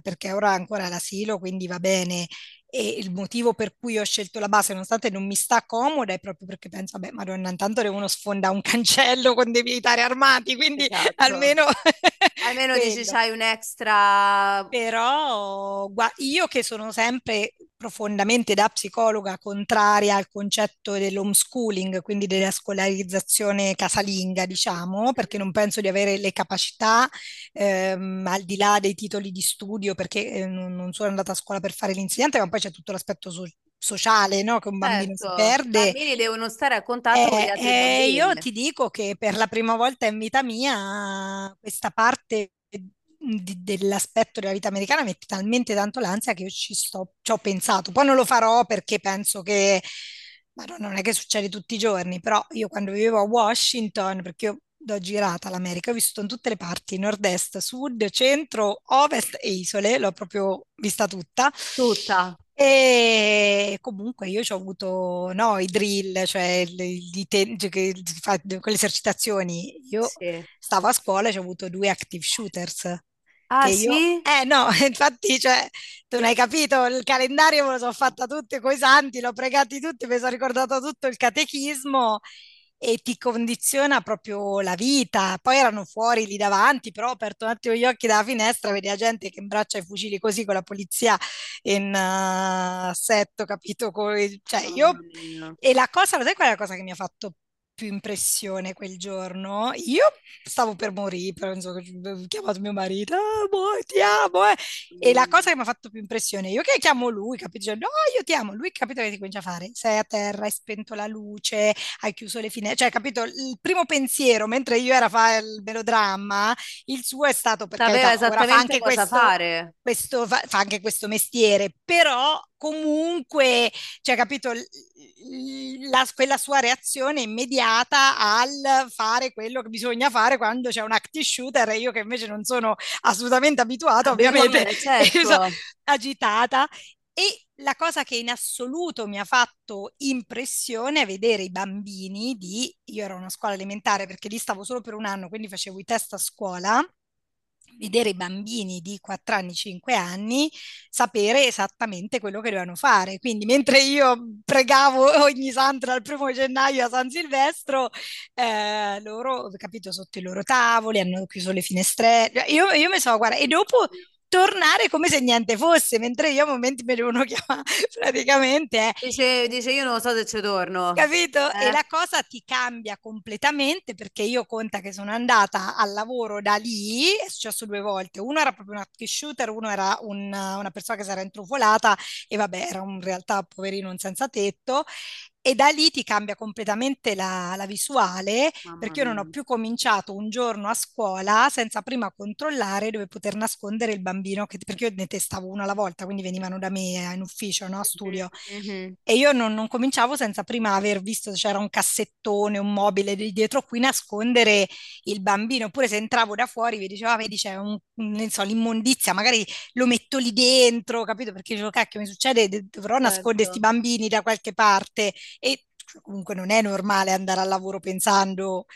perché ora ancora l'asilo, quindi va bene. E il motivo per cui ho scelto la base, nonostante non mi sta comoda, è proprio perché penso, vabbè, madonna, intanto uno sfonda un cancello con dei militari armati, quindi esatto. almeno... almeno dici c'hai un extra... Però io che sono sempre profondamente da psicologa contraria al concetto dell'homeschooling, quindi della scolarizzazione casalinga, diciamo, perché non penso di avere le capacità, ehm, al di là dei titoli di studio, perché eh, non sono andata a scuola per fare l'insegnante, ma poi c'è tutto l'aspetto so- sociale no? che un bambino certo, si perde. I bambini devono stare a contatto eh, con gli altri eh, Io ti dico che per la prima volta in vita mia questa parte di- dell'aspetto della vita americana mette talmente tanto l'ansia che io ci sto, ci ho pensato. Poi non lo farò perché penso che, ma no, non è che succede tutti i giorni, però io quando vivevo a Washington, perché io l'ho girata l'America, ho vissuto in tutte le parti, nord-est, sud, centro, ovest e isole, l'ho proprio vista tutta. Tutta. E comunque io ci ho avuto no, i drill, cioè cioè quelle esercitazioni. Io Sì. stavo a scuola e ci ho avuto due active shooters che Ah, io, sì? eh no, infatti, cioè, tu non hai capito, il calendario me lo sono fatta tutti coi santi, l'ho pregati tutti, mi sono ricordato tutto il catechismo e ti condiziona proprio la vita. Poi erano fuori lì davanti, però ho aperto un attimo gli occhi dalla finestra, vedi la gente che imbraccia i fucili così con la polizia in uh, assetto, capito? Coi- cioè, io... Mia. E la cosa, lo sai qual è la cosa che mi ha fatto più impressione quel giorno? Io stavo per morire, penso che ho chiamato mio marito, ah, boh, ti amo, eh. E la cosa che mi ha fatto più impressione, io che chiamo lui, capito? Cioè, no, io ti amo, lui capito che ti comincia a fare? Sei a terra, hai spento la luce, hai chiuso le finestre, cioè, capito? Il primo pensiero, mentre io era a fare il melodramma, il suo è stato, per Sapeva carità, ora fa anche cosa questo, fare. questo fa, fa anche questo mestiere, però comunque, cioè, capito, la- quella sua reazione immediata al fare quello che bisogna fare quando c'è un active shooter e io che invece non sono assolutamente abituata, ovviamente, e so- certo. agitata. E la cosa che in assoluto mi ha fatto impressione è vedere i bambini di, io ero a una scuola elementare perché lì stavo solo per un anno, quindi facevo i test a scuola, vedere i bambini di 4 anni, 5 anni, sapere esattamente quello che dovevano fare. Quindi mentre io pregavo ogni santo dal primo gennaio a San Silvestro, eh, loro, capito, sotto i loro tavoli hanno chiuso le finestre. Io, io mi so, guarda, e dopo tornare come se niente fosse, mentre io a momenti mi devono chiamare praticamente. eh, Dice, dice io non so se ci torno. Capito? E Eh, la cosa ti cambia completamente perché io conta che sono andata al lavoro da lì, è successo due volte. Uno era proprio un active shooter, uno era un- una persona che si era intrufolata e vabbè, era in realtà poverino un senza tetto. E da lì ti cambia completamente la, la visuale mamma perché io non ho più cominciato un giorno a scuola senza prima controllare dove poter nascondere il bambino, che- perché io ne testavo uno alla volta, quindi venivano da me eh, in ufficio, no? A studio. mhm. E io non, non cominciavo senza prima aver visto se c'era un cassettone, un mobile di dietro cui nascondere il bambino. Oppure se entravo da fuori, vi dicevo, ah, vedi, c'è un, un- non so, l'immondizia, magari lo metto lì dentro, capito? Perché dicevo, cacchio, mi succede, de- dovrò nascondere questi Certo. bambini da qualche parte. E comunque non è normale andare al lavoro pensando,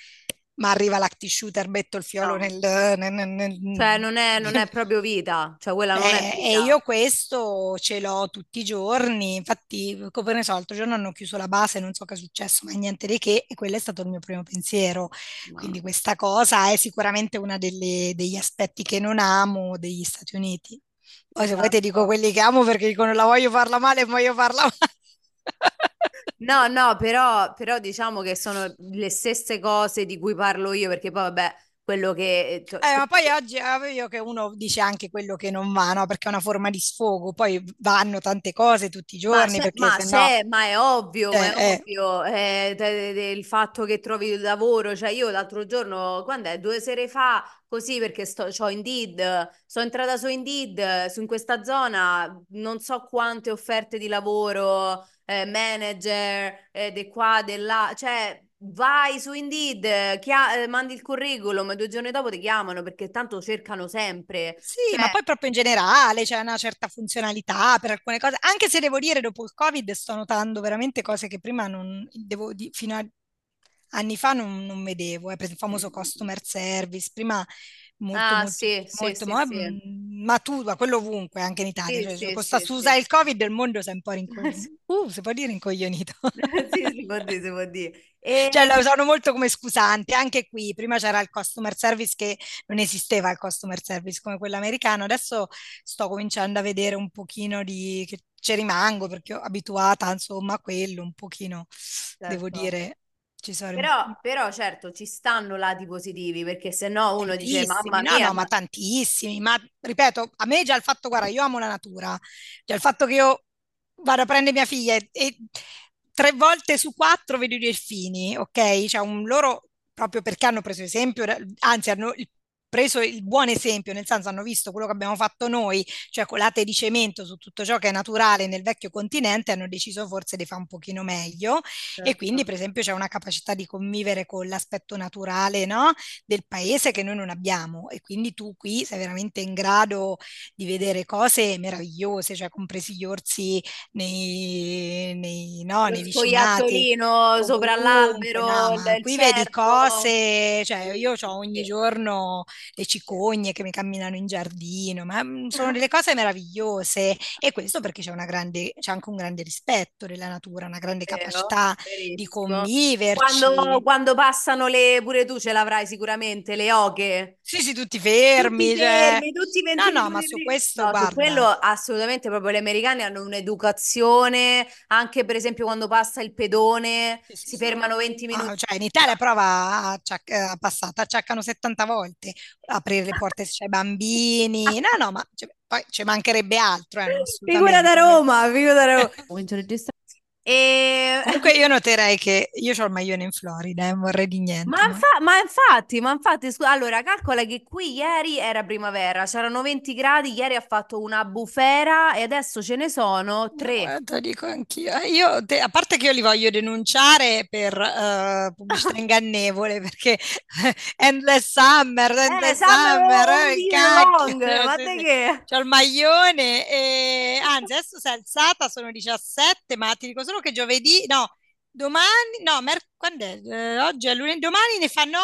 ma arriva l'active shooter, metto il fiolo No. nel... nel- nel- Cioè, non è, non è proprio vita. Cioè, quella non è eh, e vita. io questo ce l'ho tutti i giorni, infatti, come ne so, l'altro giorno hanno chiuso la base, non so che è successo, ma niente di che, e quello è stato il mio primo pensiero. Quindi No. questa cosa è sicuramente uno degli aspetti che non amo degli Stati Uniti. Poi se vuoi ti dico Esatto. quelli che amo perché dicono la voglio farla male e voglio farla male. No, no, però, però diciamo che sono le stesse cose di cui parlo io, perché poi, vabbè, quello che... cioè, Eh, ma poi oggi è io che uno dice anche quello che non va, no? Perché è una forma di sfogo, poi vanno tante cose tutti i Ma, giorni, ma se no, c'è, ma è ovvio, ma cioè, è eh, ovvio, eh, de- de- il fatto che trovi il lavoro, cioè io l'altro giorno, quando è? Due sere fa, così perché sto, c'ho Indeed, sono entrata su Indeed, su in questa zona, non so quante offerte di lavoro, eh, manager, eh, di qua, di là, cioè vai su Indeed, chia- eh, mandi il curriculum, due giorni dopo ti chiamano perché tanto cercano sempre, Sì, ma cioè, poi proprio in generale c'è una certa funzionalità per alcune cose, anche se devo dire dopo il Covid sto notando veramente cose che prima non, devo di- fino a anni fa non, non vedevo, eh, per il famoso customer service, prima molto ah molto sì, molto sì, ma, sì, mm, ma quello ovunque, anche in Italia, sì, cioè, sì, con sta sì, scusa sì. il Covid il mondo si è un po' rincoglionito, uh, si può dire rincoglionito. Sì, si può dire, si può dire. E, Cioè, lo usano molto come scusante, anche qui, prima c'era il customer service che non esisteva il customer service come quello americano, adesso sto cominciando a vedere un pochino di, che ci rimango perché ho abituata insomma a quello, un pochino, devo certo. dire, sono Però, però certo ci stanno lati positivi perché se no uno dice mamma no, mia, no, ma ma tantissimi, ma ripeto, a me già il fatto, guarda, io amo la natura, già il fatto che io vado a prendere mia figlia e, e tre volte su quattro vedo i delfini, ok? Cioè un loro, proprio perché hanno preso esempio, anzi hanno il preso il buon esempio, nel senso hanno visto quello che abbiamo fatto noi, cioè colate di cemento su tutto ciò che è naturale nel vecchio continente, hanno deciso forse di fare un pochino meglio certo. e quindi per esempio c'è una capacità di convivere con l'aspetto naturale no? del paese che noi non abbiamo e quindi tu qui sei veramente in grado di vedere cose meravigliose, cioè compresi gli orsi nei, nei, no, nei vicinati. sopra l'albero, no, qui vedi cose, cioè io ho ogni giorno le cicogne che mi camminano in giardino, ma mm, sono delle cose meravigliose e questo perché c'è, una grande, c'è anche un grande rispetto della natura, una grande Vero, capacità verissimo. di conviverci. Quando, quando, passano le, pure tu ce l'avrai sicuramente, le oche. Sì, sì, tutti fermi. Tutti cioè... fermi, tutti No, no, ma su questo, no, guarda. Su quello assolutamente proprio gli americani hanno un'educazione, anche per esempio quando passa il pedone, sì, sì, si fermano 20 minuti. Ah, cioè in Italia prova a, ciac- a passata, acciaccano 70 volte, aprire le porte ai bambini. No, no, ma cioè, poi ci mancherebbe altro. Eh, figura da Roma, figura da Roma. E... Comunque io noterei che io ho il maglione in Florida, non vorrei di niente. Ma, infa- ma infatti, ma infatti, scu- allora calcola che qui ieri era primavera, c'erano 20 gradi, ieri ha fatto una bufera e adesso ce ne sono tre. No, dico anch'io. Eh, io, te, a parte che io li voglio denunciare per uh, pubblicità ingannevole, perché Endless Summer, eh, Endless eh, Summer, summer ma te che? C'ho il maglione e anzi adesso si è alzata, sono 17, ma ti dico solo solo che giovedì, no, domani, no, mer- quando è? Eh, oggi è lunedì, domani ne fa 9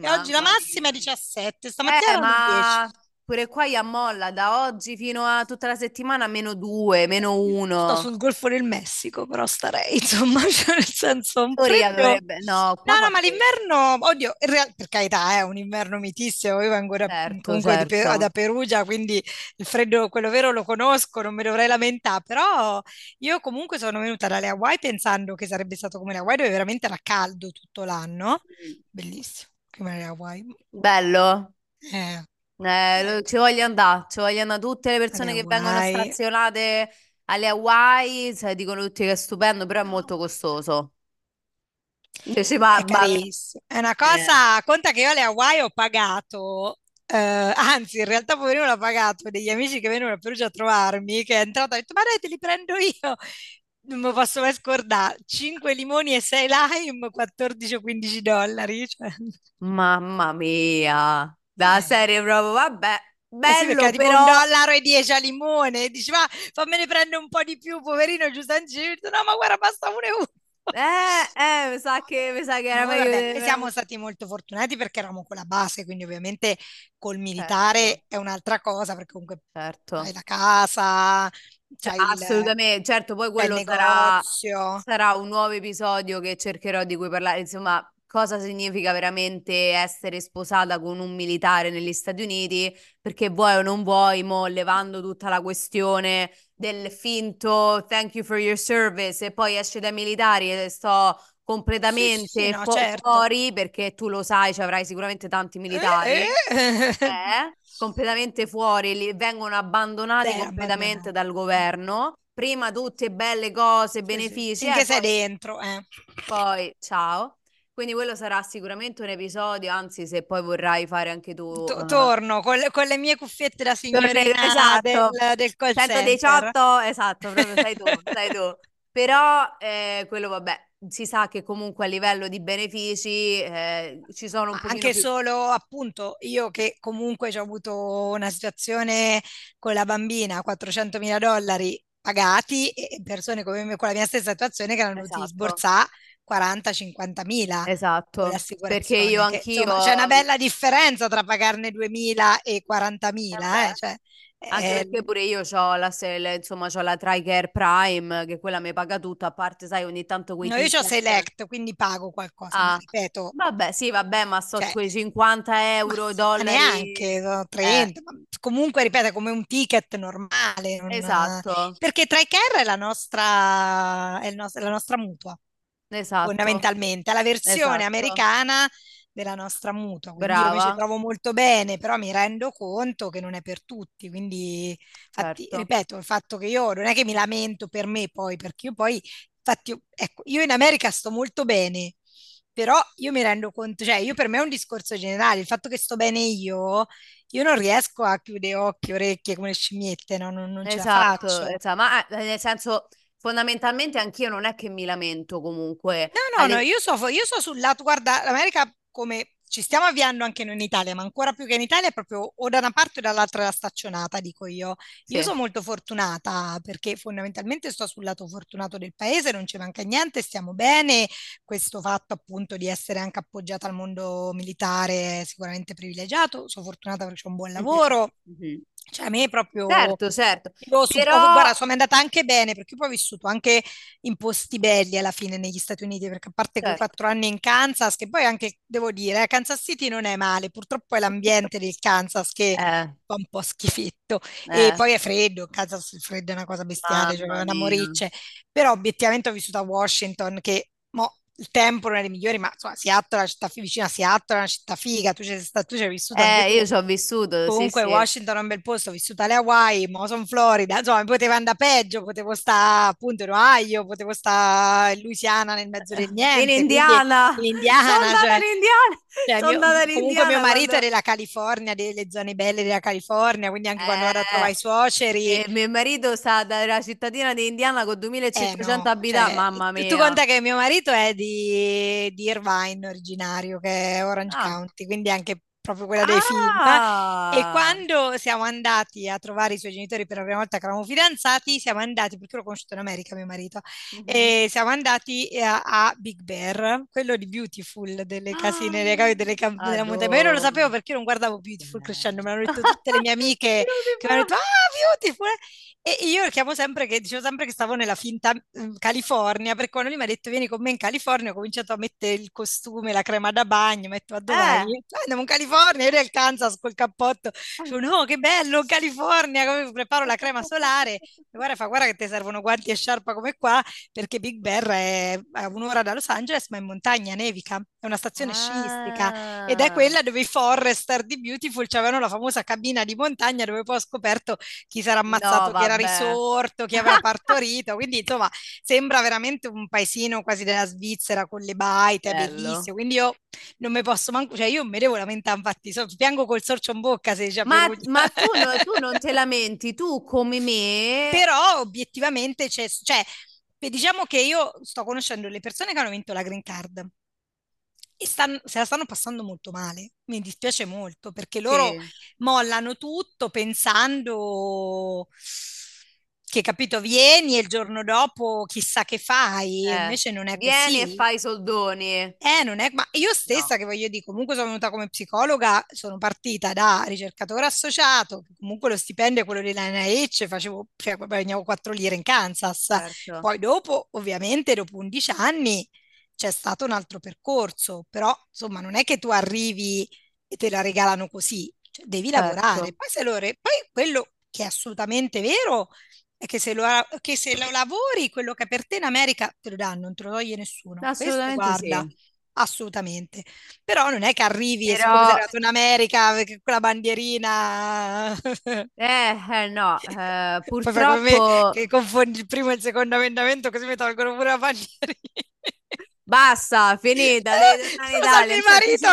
e oggi la massima è 17, stamattina eh, ma... 10. Pure qua io ammolla da oggi fino a tutta la settimana meno due, meno uno. Sto sul Golfo del Messico, però starei, insomma, cioè nel senso un Teoria dovrebbe, no, no, no, ma l'inverno, oddio, in real- per carità è un inverno mitissimo, io vengo da, certo, comunque certo. Pe- da Perugia, quindi il freddo, quello vero lo conosco, non mi dovrei lamentare, però io comunque sono venuta dalle Hawaii pensando che sarebbe stato come le Hawaii dove veramente era caldo tutto l'anno, bellissimo, come le Hawaii. Bello. Eh. Eh, ci voglio andare, ci voglio andare tutte le persone che vengono stazionate alle Hawaii, cioè, dicono tutti che è stupendo, però è molto costoso. Invece, ma, è carissimo. È una cosa, eh. conta che io alle Hawaii ho pagato Uh, anzi, in realtà poverino l'ho pagato degli amici che vengono a Perugia a trovarmi, che è entrato e ha detto, ma dai, te li prendo io. Non mi posso mai scordare. 5 limoni e 6 lime, 14 o 15 dollari. Cioè. Mamma mia. Da eh. serie proprio, vabbè, bello, eh sì, però... un dollaro e dieci a limone, dici ma fammene prendere un po' di più, poverino, giustamente dice, no ma guarda basta pure uno. Eh, eh, mi sa che, mi sa che era no, meglio. Vabbè, siamo stati molto fortunati perché eravamo con la base, quindi ovviamente col militare certo. è un'altra cosa, perché comunque certo. hai la casa, cioè, assolutamente, il, certo, poi quello sarà, sarà, un nuovo episodio che cercherò di cui parlare, insomma, cosa significa veramente essere sposata con un militare negli Stati Uniti, perché vuoi o non vuoi, mo levando tutta la questione del finto thank you for your service e poi esce dai militari e sto completamente sì, sì, no, fu- certo. fuori perché tu lo sai, ci avrai sicuramente tanti militari. Eh, eh. Eh, completamente fuori, li vengono abbandonati Beh, completamente abbandonato. dal governo. Prima tutte belle cose, benefici. Sì, finché sei dentro. Eh. Poi, ciao. Quindi quello sarà sicuramente un episodio, anzi se poi vorrai fare anche tu... T- torno con le, con le, mie cuffiette da signorina esatto. del, del call 118, esatto, proprio sei tu, sei tu. Però eh, quello vabbè, si sa che comunque a livello di benefici eh, ci sono un po' anche più... solo appunto io che comunque ho avuto una situazione con la bambina 400 mila dollari pagati e persone come me con la mia stessa situazione che erano esatto. dovuti sborsare 40-50 mila. Esatto, perché io anch'io... Insomma, c'è una bella differenza tra pagarne 2.000 e 40.000, eh, cioè, anche eh, perché pure io ho la, insomma, ho la TriCare Prime, che quella mi paga tutto, a parte, sai, ogni tanto quei... No, io ho Select, quindi pago qualcosa, ah, ripeto. Vabbè, sì, vabbè, ma so cioè, quei 50 euro, ma dollari... Neanche, no, 30, eh. comunque, ripeto, come un ticket normale. Non... Esatto. Perché TriCare è la nostra, è la nostra mutua. Esatto. Fondamentalmente, la versione esatto. americana della nostra mutua. Quindi Brava. io mi ci trovo molto bene, però mi rendo conto che non è per tutti. Quindi, infatti, certo. ripeto, il fatto che io non è che mi lamento per me poi, perché io poi, infatti, ecco, io in America sto molto bene, però io mi rendo conto, cioè io per me è un discorso generale, il fatto che sto bene io, io non riesco a chiudere occhi, orecchie come scimmiette, no? Non, non ce la Esatto, faccio. esatto, ma eh, nel senso, fondamentalmente anch'io non è che mi lamento comunque. No, no, no, Alle- io so, io so sul lato, guarda, l'America come ci stiamo avviando anche noi in Italia, ma ancora più che in Italia è proprio o da una parte o dall'altra la staccionata, dico io. Io Sì. sono molto fortunata perché fondamentalmente sto sul lato fortunato del paese, non ci manca niente, stiamo bene. Questo fatto appunto di essere anche appoggiata al mondo militare è sicuramente privilegiato. Sono fortunata perché ho un buon lavoro. mhm. Cioè, a me proprio Certo, certo, io su- oh, però guarda, sono andata anche bene perché poi ho vissuto anche in posti belli alla fine negli Stati Uniti, perché a parte quei certo, quattro anni in Kansas, che poi anche devo dire, eh, Kansas City non è male, purtroppo è l'ambiente del Kansas che eh, fa un po' schifetto. E eh, poi è freddo, Kansas il freddo è una cosa bestiale, cioè mamma è una mia. moricce, però obiettivamente ho vissuto a Washington che mo, il tempo non è dei migliori, ma insomma Seattle, è una città vicina a Seattle, è una città figa, tu ci sei tu ci hai vissuto Eh, tu. io ci ho vissuto, Comunque sì. Washington è un bel posto, ho vissuto alle Hawaii, mo sono in Florida, insomma, poteva andare peggio, potevo stare appunto in Ohio, potevo stare in Louisiana nel mezzo del In niente, in Indiana, sono Indiana, andata cioè, in Indiana, cioè, sono mio- andata in comunque mio Indiana marito è quando... della California, delle zone belle della California, quindi anche quando vado a trovare i Eh, suoceri, e mio marito sta dalla cittadina di Indiana con eh 2500 no, abitanti, cioè, mamma tu mia. conta che mio marito è di, di Irvine originario, che è Orange Ah, County, quindi anche proprio quella dei film. E ah, quando siamo andati a trovare i suoi genitori per la prima volta che eravamo fidanzati, siamo andati, perché l'ho conosciuto in America, mio marito, Mhm. e siamo andati a, a Big Bear, quello di Beautiful, delle Ah, casine, delle case delle camp- della montagna. Ma io non lo sapevo perché io non guardavo Beautiful crescendo, me l'hanno detto tutte le mie amiche che mi hanno detto, ah, Beautiful! E io chiamo sempre che, dicevo sempre che stavo nella finta mm, California, perché quando lui mi ha detto vieni con me in California, ho cominciato a mettere il costume, la crema da bagno, metto a vai? Eh, "Ah, andiamo in California, io nel Kansas col cappotto, dicevo no, che bello, California, come preparo la crema solare, e guarda, fa guarda che ti servono guanti e sciarpa come qua, perché Big Bear è a un'ora da Los Angeles, ma in montagna, nevica, è una stazione sciistica ed è ah, quella dove i Forrester di Beautiful avevano la famosa cabina di montagna dove poi ho scoperto chi sarà no, ammazzato, chi era risorto, chi aveva partorito. Quindi, insomma, sembra veramente un paesino quasi della Svizzera con le baite, è Bello. bellissimo. Quindi io non mi posso manco, cioè io mi devo lamentare, infatti, so- piango col sorcio in bocca se dice a Ma, ma tu, no- tu non te lamenti, tu come me, Però obiettivamente c'è, cioè, diciamo che io sto conoscendo le persone che hanno vinto la green card e stan- se la stanno passando molto male. Mi dispiace molto perché loro sì, mollano tutto pensando che, capito, vieni e il giorno dopo chissà che fai, e eh, invece non è vieni e così. fai i soldoni. Eh, non è, ma io No, stessa che voglio dire, comunque sono venuta come psicologa, sono partita da ricercatore associato, comunque lo stipendio è quello dell'NIH, facevo, cioè guadagnavo 4 lire in Kansas. certo, Poi dopo, ovviamente, dopo 11 anni c'è stato un altro percorso, però insomma non è che tu arrivi e te la regalano così, cioè, devi lavorare. certo, Poi, se lo re- poi quello che è assolutamente vero è che se lo, che se lo lavori, quello che è per te in America te lo danno, non te lo toglie nessuno. Questo assolutamente guarda, sì. assolutamente. Però non è che arrivi e Però, arrivato in America, perché quella bandierina, eh, eh, no, eh, come me purtroppo che confondi il primo e il secondo emendamento, così mi tolgono pure la bandierina. basta, finita, Lo Italia, salvi il marito,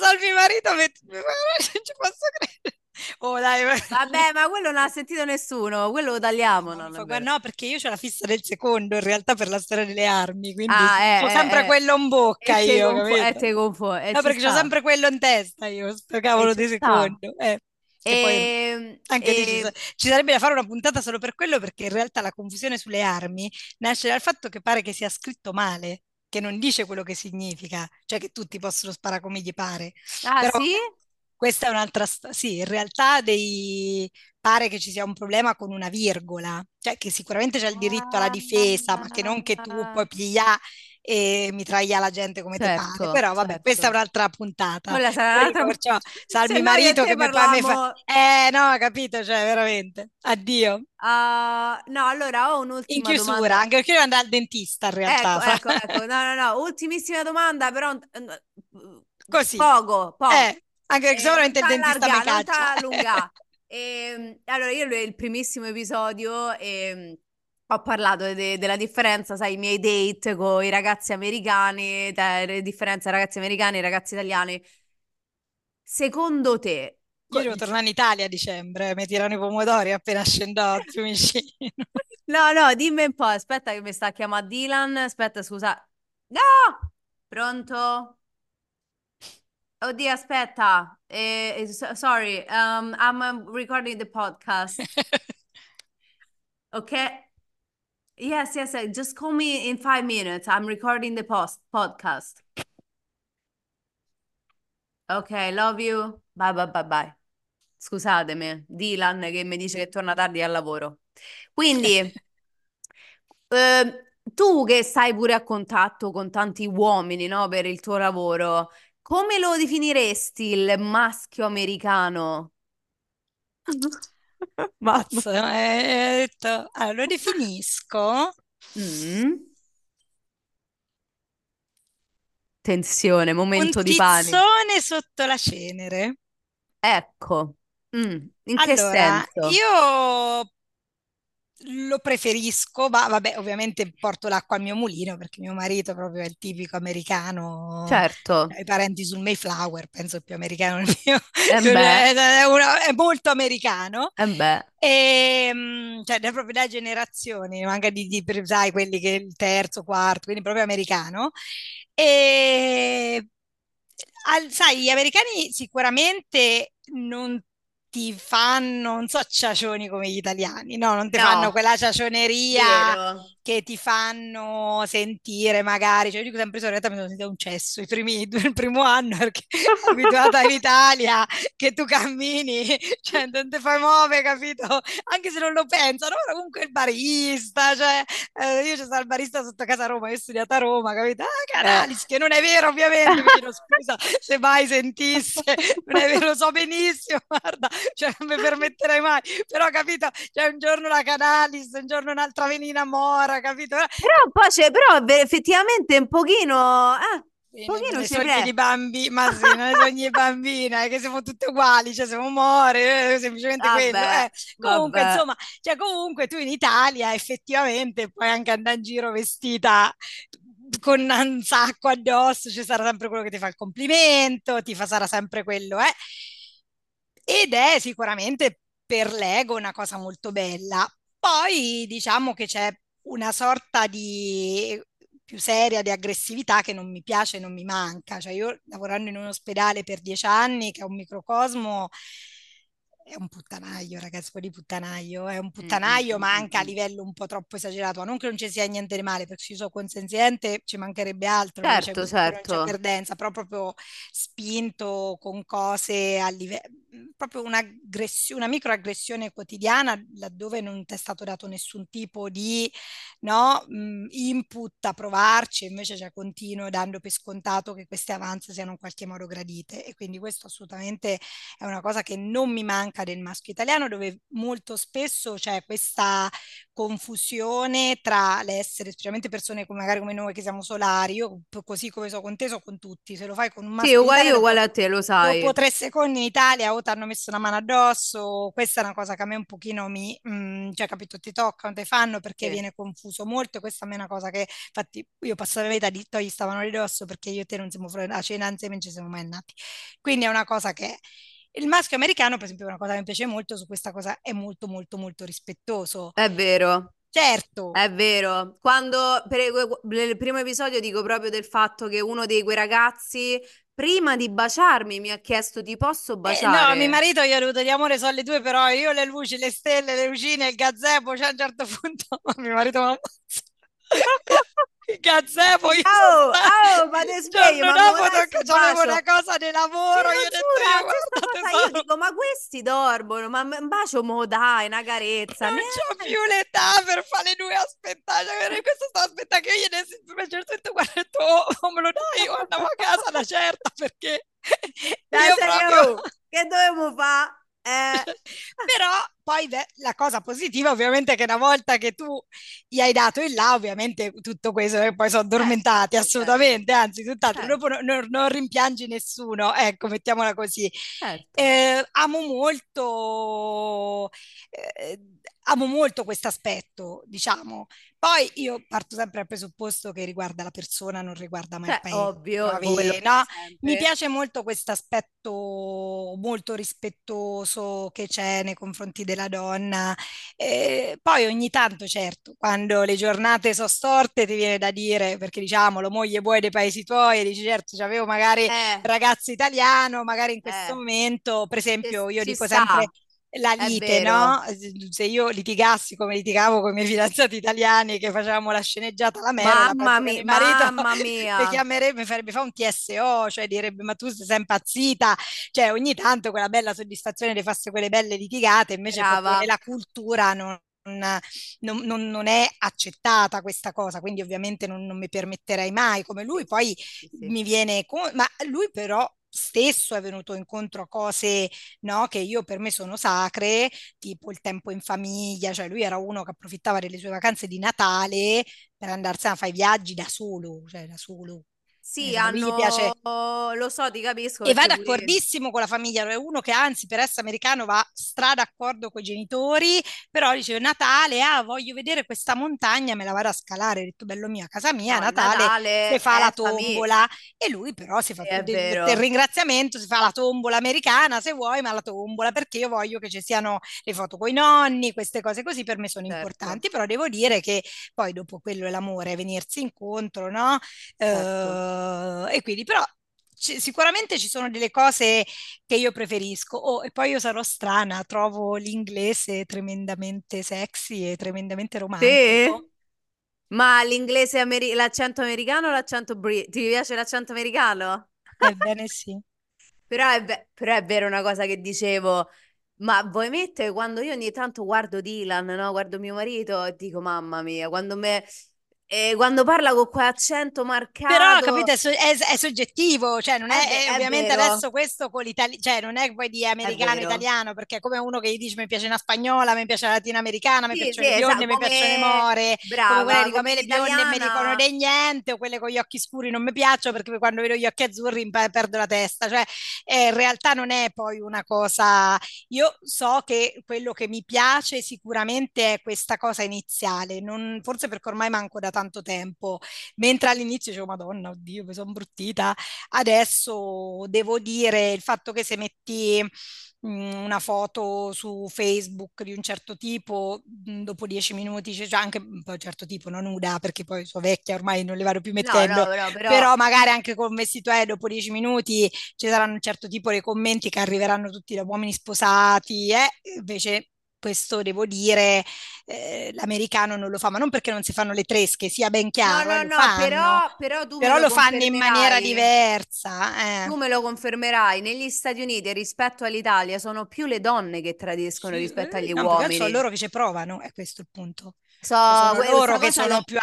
salvi il marito, non ci posso credere. Oh, dai, Vabbè, ma quello non ha sentito nessuno, quello lo No, tagliamo, mi non fa no, perché io ho la fissa del secondo, in realtà per la storia delle armi, quindi Ah, ho sempre eh, eh, quello in eh. bocca E io, confo- e capito? te confo- e No, perché ho sempre quello in testa io, sto e cavolo di secondo. eh. Che poi E, anche lì ci, sa- e- ci sarebbe da fare una puntata solo per quello, perché in realtà la confusione sulle armi nasce dal fatto che pare che sia scritto male, che non dice quello che significa, cioè che tutti possono sparare come gli pare. ah, Però sì? Questa è un'altra storia. Sì, in realtà dei pare che ci sia un problema con una virgola, cioè che sicuramente c'è il diritto alla difesa, ma che non che tu Ah, puoi pigliare e mitraglia la gente come te pare. certo, Però vabbè, questa è certo. un'altra puntata. Quella sarà un'altra... perciò e marito che mi fa, mi fa... Eh no, capito, cioè veramente. Addio. Ah, no, allora ho In un'ultima chiusura, domanda. anche perché io devo andare al dentista in Ecco, realtà. fra- ecco, ecco. No, no, no. Ultimissima domanda, però Così. poco, poco. Eh, anche perché Eh, non sicuramente il dentista mi caccia. t'ha allungà. Ehm, allora, io il primissimo episodio, ehm, Ho parlato de- della differenza, sai, i miei date con i ragazzi americani, le differenze tra ragazzi americani e ragazzi italiani. Secondo te, Io devo tornare in Italia a dicembre, mi tirano i pomodori appena scendo a Fiumicino. no, no, dimmi un po', aspetta che mi sta chiamando Dylan, aspetta, scusa. No! Pronto? Oddio, aspetta. Eh, eh, so- sorry, um, I'm um, recording the podcast. Okay? Yes, yes, uh, just call me in five minutes. I'm recording the post podcast. Ok, love you. Bye, bye, bye, bye. Scusatemi, Dylan che mi dice che torna tardi al lavoro. Quindi, eh, tu che stai pure a contatto con tanti uomini, no, per il tuo lavoro, come lo definiresti il maschio americano? Cazzo, eh, allora, lo definisco Mm. Tensione, un momento di panico. tizzone sotto la cenere. Ecco. Mm, In che Allora, senso? io lo preferisco, ma vabbè, ovviamente porto l'acqua al mio mulino perché mio marito proprio è il tipico americano, Certo. i parenti sul Mayflower, penso più americano del mio, Eh è, è molto americano. eh beh. E, mm, cioè, è proprio da generazioni, manca di, di- sai, quelli che il terzo, quarto, quindi proprio americano. E al- sai, gli americani sicuramente non ti fanno, non so, ciacioni come gli italiani, no, non ti fanno No, quella ciacioneria. Che ti fanno sentire magari, cioè io dico sempre, in realtà mi sono sentita un cesso i primi, il primo anno perché abituata in Italia che tu cammini, cioè non ti fai muovere, capito? Anche se non lo pensano, però comunque il barista, cioè eh, io c'è stato il barista sotto casa a Roma, io ho studiato a Roma, capito? Ah, Eh. Canalis, che non è vero ovviamente, mi chiedo scusa se mai sentisse, non è vero, lo so benissimo, guarda, cioè non mi permetterei mai, però capito, c'è un giorno la Canalis, un giorno un'altra Venina Mora, capito? Però poi c'è, però effettivamente un pochino, eh, un pochino ci sogni di bambini, ma sì, nei sogni di bambina, che siamo tutte uguali, cioè siamo more, eh, semplicemente quello. Vabbè, eh. Comunque, vabbè. insomma, cioè, comunque tu in Italia effettivamente puoi anche andare in giro vestita con un sacco addosso, ci sarà sempre quello che ti fa il complimento, ti fa, sarà sempre quello, eh. Ed è sicuramente per l'ego una cosa molto bella. Poi diciamo che c'è una sorta di più seria di aggressività che non mi piace non mi manca. Cioè io lavorando in un ospedale per dieci anni, che è un microcosmo, è un puttanaio, ragazzi, poi di puttanaio, è un Mm, mm, puttanaio, mm, ma mm, anche a livello un po' troppo esagerato. Non che non ci sia niente di male, perché se io sono consenziente, ci mancherebbe altro, non c'è Certo, non c'è certo. perdenza, però proprio spinto con cose a livello, proprio un'aggressione, una microaggressione quotidiana laddove non ti è stato dato nessun tipo di no, input a provarci, invece cioè, continuo dando per scontato che queste avanze siano in qualche modo gradite e quindi questo assolutamente è una cosa che non mi manca del maschio italiano, dove molto spesso c'è questa confusione tra l'essere, specialmente persone come magari come noi che siamo solari, io così come so con te, so con tutti, se lo fai con un Sì, maschio in uguale Italia io, dopo, uguale a te, lo dopo sai. tre secondi in Italia o ti hanno messo una mano addosso, questa è una cosa che a me un pochino mi, mm, cioè capito, ti toccano, ti fanno perché Sì. viene confuso molto e questa a me è una cosa che, infatti io passo la vita di gli stavano ridosso perché io e te non siamo a cena insieme, non ci siamo mai andati. Quindi è una cosa che il maschio americano, per esempio, è una cosa che mi piace molto, su questa cosa è molto molto molto rispettoso. È vero, Certo, è vero. Quando per nel primo episodio dico proprio del fatto che uno dei quei ragazzi, prima di baciarmi, mi ha chiesto: Ti posso Eh, no, baciare? mio marito gli ha dovuto di amore sono le due, però io le luci, le stelle, le lucine, il gazebo, cioè a un certo punto mio marito mi ammazza. Il gazebo, io Oh, oh, ma te il svegli, giorno ma bacio. una cosa di lavoro, io giuro, io dico, ma questi dormono, ma un bacio mo dai, una carezza, non c'ho più l'età per fare le due aspettare, cioè, questo sto aspettando che io gli dessi a un certo punto guarda tu, oh, me lo dai, io andavo a casa una certa perché Dai, io proprio... io, che dovevo fare? Eh, Però poi beh, la cosa positiva ovviamente è che una volta che tu gli hai dato il là, ovviamente tutto questo e poi sono certo, addormentati certo, assolutamente, anzi tutt'altro, certo, dopo no- no- non rimpiangi nessuno, ecco, mettiamola così. certo. Eh, amo molto, eh, amo molto questo aspetto, diciamo. Poi io parto sempre dal presupposto che riguarda la persona, non riguarda mai il Cioè, paese. ovvio, per no? Mi sempre. piace molto questo aspetto molto rispettoso che c'è nei confronti della donna. Eh, poi ogni tanto, certo, quando le giornate sono storte, ti viene da dire, perché diciamolo, moglie vuoi dei paesi tuoi, e dici certo, c'avevo magari Eh, ragazzo italiano, magari in questo eh, momento, per esempio, io ci dico sempre sta, la lite, no? Se io litigassi come litigavo con i miei fidanzati italiani che facevamo la sceneggiata alla la Mamma penso che mia, marito mamma mia, mi chiamerebbe, farebbe fare un TSO, cioè direbbe ma tu sei impazzita, cioè ogni tanto quella bella soddisfazione di farsi quelle belle litigate, invece nella cultura non, non- non- non è accettata questa cosa, quindi ovviamente non, non mi permetterei mai come lui, poi sì, sì. mi viene, co- ma lui però stesso è venuto incontro a cose no, che io per me sono sacre, tipo il tempo in famiglia, cioè lui era uno che approfittava delle sue vacanze di Natale per andarsene a fare i viaggi da solo, cioè da solo. Eh, Sì, a lui gli piace hanno, lo so, ti capisco e va d'accordissimo con la famiglia, è uno che anzi per essere americano va stra d'accordo con i genitori, però dice Natale, ah, voglio vedere questa montagna, me la vado a scalare, ho detto bello mio, a casa mia, No, il Natale si Natale fa la tombola. E lui però si fa sì, tu- è de- per vero, ringraziamento, si fa la tombola americana se vuoi, ma la tombola perché io voglio che ci siano le foto con i nonni, queste cose così per me sono certo, importanti, però devo dire che poi dopo quello è l'amore, venirsi incontro, no? certo. Eh, e quindi però ci- sicuramente ci sono delle cose che io preferisco. Oh, e poi io sarò strana, trovo l'inglese tremendamente sexy e tremendamente romantico. Sì? Ma l'inglese, ameri- l'accento americano o l'accento bri- Ti piace l'accento americano? Ebbene sì. Però è, ve- però è vero una cosa che dicevo, ma vuoi mettere quando io ogni tanto guardo Dylan, no? Guardo mio marito e dico, mamma mia, quando, me, eh, quando parla con quell'accento Però, capite, marcato, è, è- è soggettivo, cioè non è, è, ovviamente vero, adesso questo con l'italiano, cioè non è poi di è vero. americano-italiano, perché è come uno che gli dice mi piace una spagnola, mi piace la latinoamericana, mi Sì, sì, piacciono le esatto, bionde, mi piacciono le come more, come quelle brava, dico a come me le bionde mi dicono di niente, o quelle con gli occhi scuri non mi piacciono perché quando vedo gli occhi azzurri perdo la testa, cioè eh, in realtà non è poi una cosa, io so che quello che mi piace sicuramente è questa cosa iniziale, non- forse perché ormai manco da tanto tempo Mentre all'inizio dicevo, Madonna, oddio, mi sono bruttita. Adesso devo dire il fatto che se metti mh, una foto su Facebook di un certo tipo, mh, dopo dieci minuti c'è già anche un un certo tipo, non nuda, perché poi sono vecchia, ormai non le vado più no, no, mettendo, no, però però magari anche con vestito è dopo dieci minuti ci saranno un certo tipo di commenti che arriveranno tutti da uomini sposati, eh? Invece questo devo dire eh, l'americano non lo fa, ma non perché non si fanno le tresche, sia ben No, chiaro, eh, no, lo no, fanno, però, però tu però lo lo fanno in maniera diversa. Tu eh. me lo confermerai. Negli Stati Uniti rispetto all'Italia sono più le donne che tradiscono Sì, rispetto eh, agli no, perché sono uomini. loro che ci provano, è questo il punto. So, sono que- loro questa che sono ne... più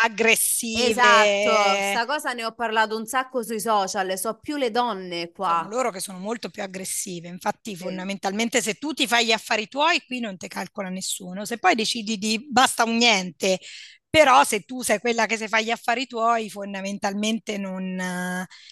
Esatto, aggressive, sta cosa ne ho parlato un sacco sui social. So più le donne sono qua. loro che sono molto più aggressive. Infatti, Sì. fondamentalmente, se tu ti fai gli affari tuoi, qui non ti calcola nessuno. Se poi decidi di basta un niente, però se tu sei quella che si fa gli affari tuoi, fondamentalmente non,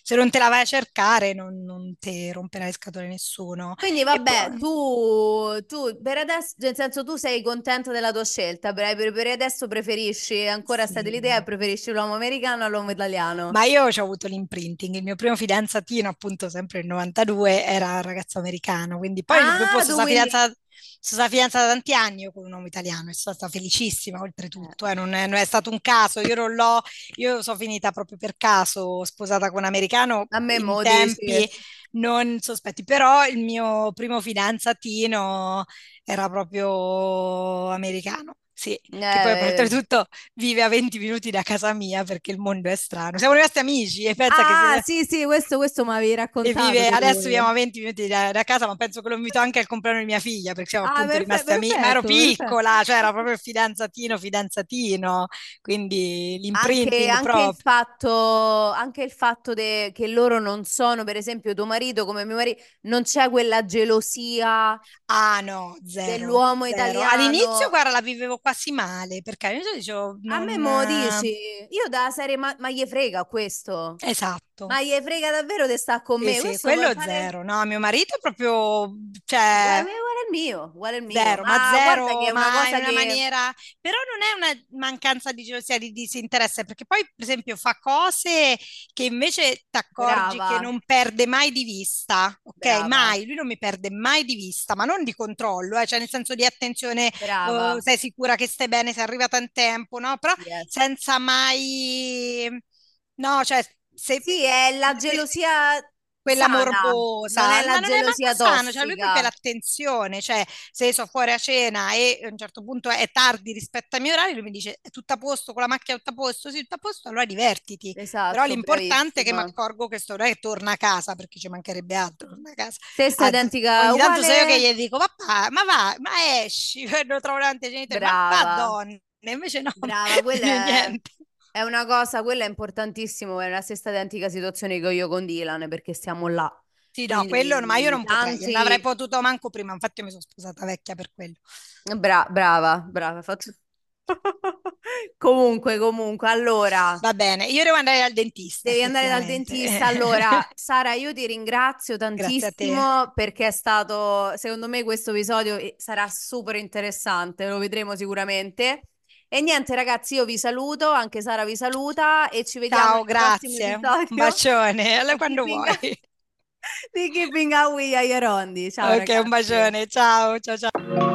se non te la vai a cercare, non, non ti romperà le scatole nessuno. Quindi vabbè, poi, tu, tu per adesso, nel senso tu sei contento della tua scelta, per, per- per adesso preferisci, ancora stai sì. dell'idea, preferisci l'uomo americano all'uomo italiano. Ma io ho avuto l'imprinting, il mio primo fidanzatino, appunto sempre nel 92, era un ragazzo americano, quindi poi dopo Ah, sono tu stata quindi... fidanzata, sono stata fidanzata tanti anni io con un uomo italiano e sono stata felicissima oltretutto, eh, eh, non è, non è stato un caso, io non l'ho, io sono finita proprio per caso sposata con un americano a me in mo dici... tempi non sospetti, però il mio primo fidanzatino era proprio americano. Sì, che poi Eh, oltretutto vive a 20 minuti da casa mia perché il mondo è strano. Siamo rimasti amici e pensa che Ah, se- sì, sì, questo, questo mi avevi e raccontato vive di adesso viviamo a lui. 20 minuti da, da casa, ma penso che lo invito anche al compleanno di mia figlia perché siamo Ah, appunto perfe- rimasti amici. Ma ero perfetto, perfetto. piccola, cioè era proprio fidanzatino, fidanzatino, quindi Anche, l'imprinting anche il proprio. fatto, anche il fatto de- che loro non sono, per esempio, tuo marito come mio marito, non c'è quella gelosia Ah no, zero, dell'uomo zero. All'inizio, italiano. guarda, la vivevo quasi male perché all'inizio dicevo A me mo eh, dici, io da serie ma, ma gli frega questo. Esatto, esatto. Ma gli frega davvero di stare con Sì, me? sì, vuole quello fare zero. No, mio marito è proprio, cioè, uguale al mio, uguale al mio. zero, ma Ma che zero, è una ma in cosa una che... maniera, però non è una mancanza di gelosia, di disinteresse, perché poi, per esempio, fa cose che invece ti accorgi che non perde mai di vista, ok? brava, Mai, lui non mi perde mai di vista, ma non di controllo, eh, cioè nel senso di attenzione, brava. sei sicura che stai bene, sei arrivata in tempo, no? Però Yes. senza mai, no, cioè, se, Sì, è la gelosia quella sana, non è morbosa, la ma non è manco gelosia sano, cioè lui proprio tossica. l'attenzione, cioè se sono fuori a cena e a un certo punto è tardi rispetto ai miei orari, lui mi dice è tutto a posto con la macchina, è tutto a posto, sì, tutto a posto, allora divertiti. Però Esatto, l'importante è che mi bravissima. accorgo che sto che torna a casa, perché ci mancherebbe altro, torna a casa. Stessa Ah, identica, ogni tanto so io che uguale, gli dico, papà, ma va, ma esci, lo trovo davanti ai genitori, ma va brava, donne, invece no, brava, quella è, niente. È una cosa, quella è importantissimo, è la stessa identica situazione che ho io con Dylan, perché stiamo là. Sì, no, quello, ma io non potrei, non avrei potuto manco prima, infatti io mi sono sposata vecchia per quello. bra- brava, brava, fatto... Comunque, comunque, allora... Va bene, io devo andare dal dentista, Devi andare dal dentista. Allora, Sara, io ti ringrazio tantissimo perché è stato, secondo me, questo episodio eh, sarà super interessante, lo vedremo sicuramente. E niente, ragazzi, io vi saluto, anche Sara vi saluta e ci vediamo Ciao, grazie. Un bacione, allora di quando Keeping, vuoi. di Keeping Up with Iarondi. Ciao, Ok, un ragazzi. bacione. Ciao, ciao, ciao.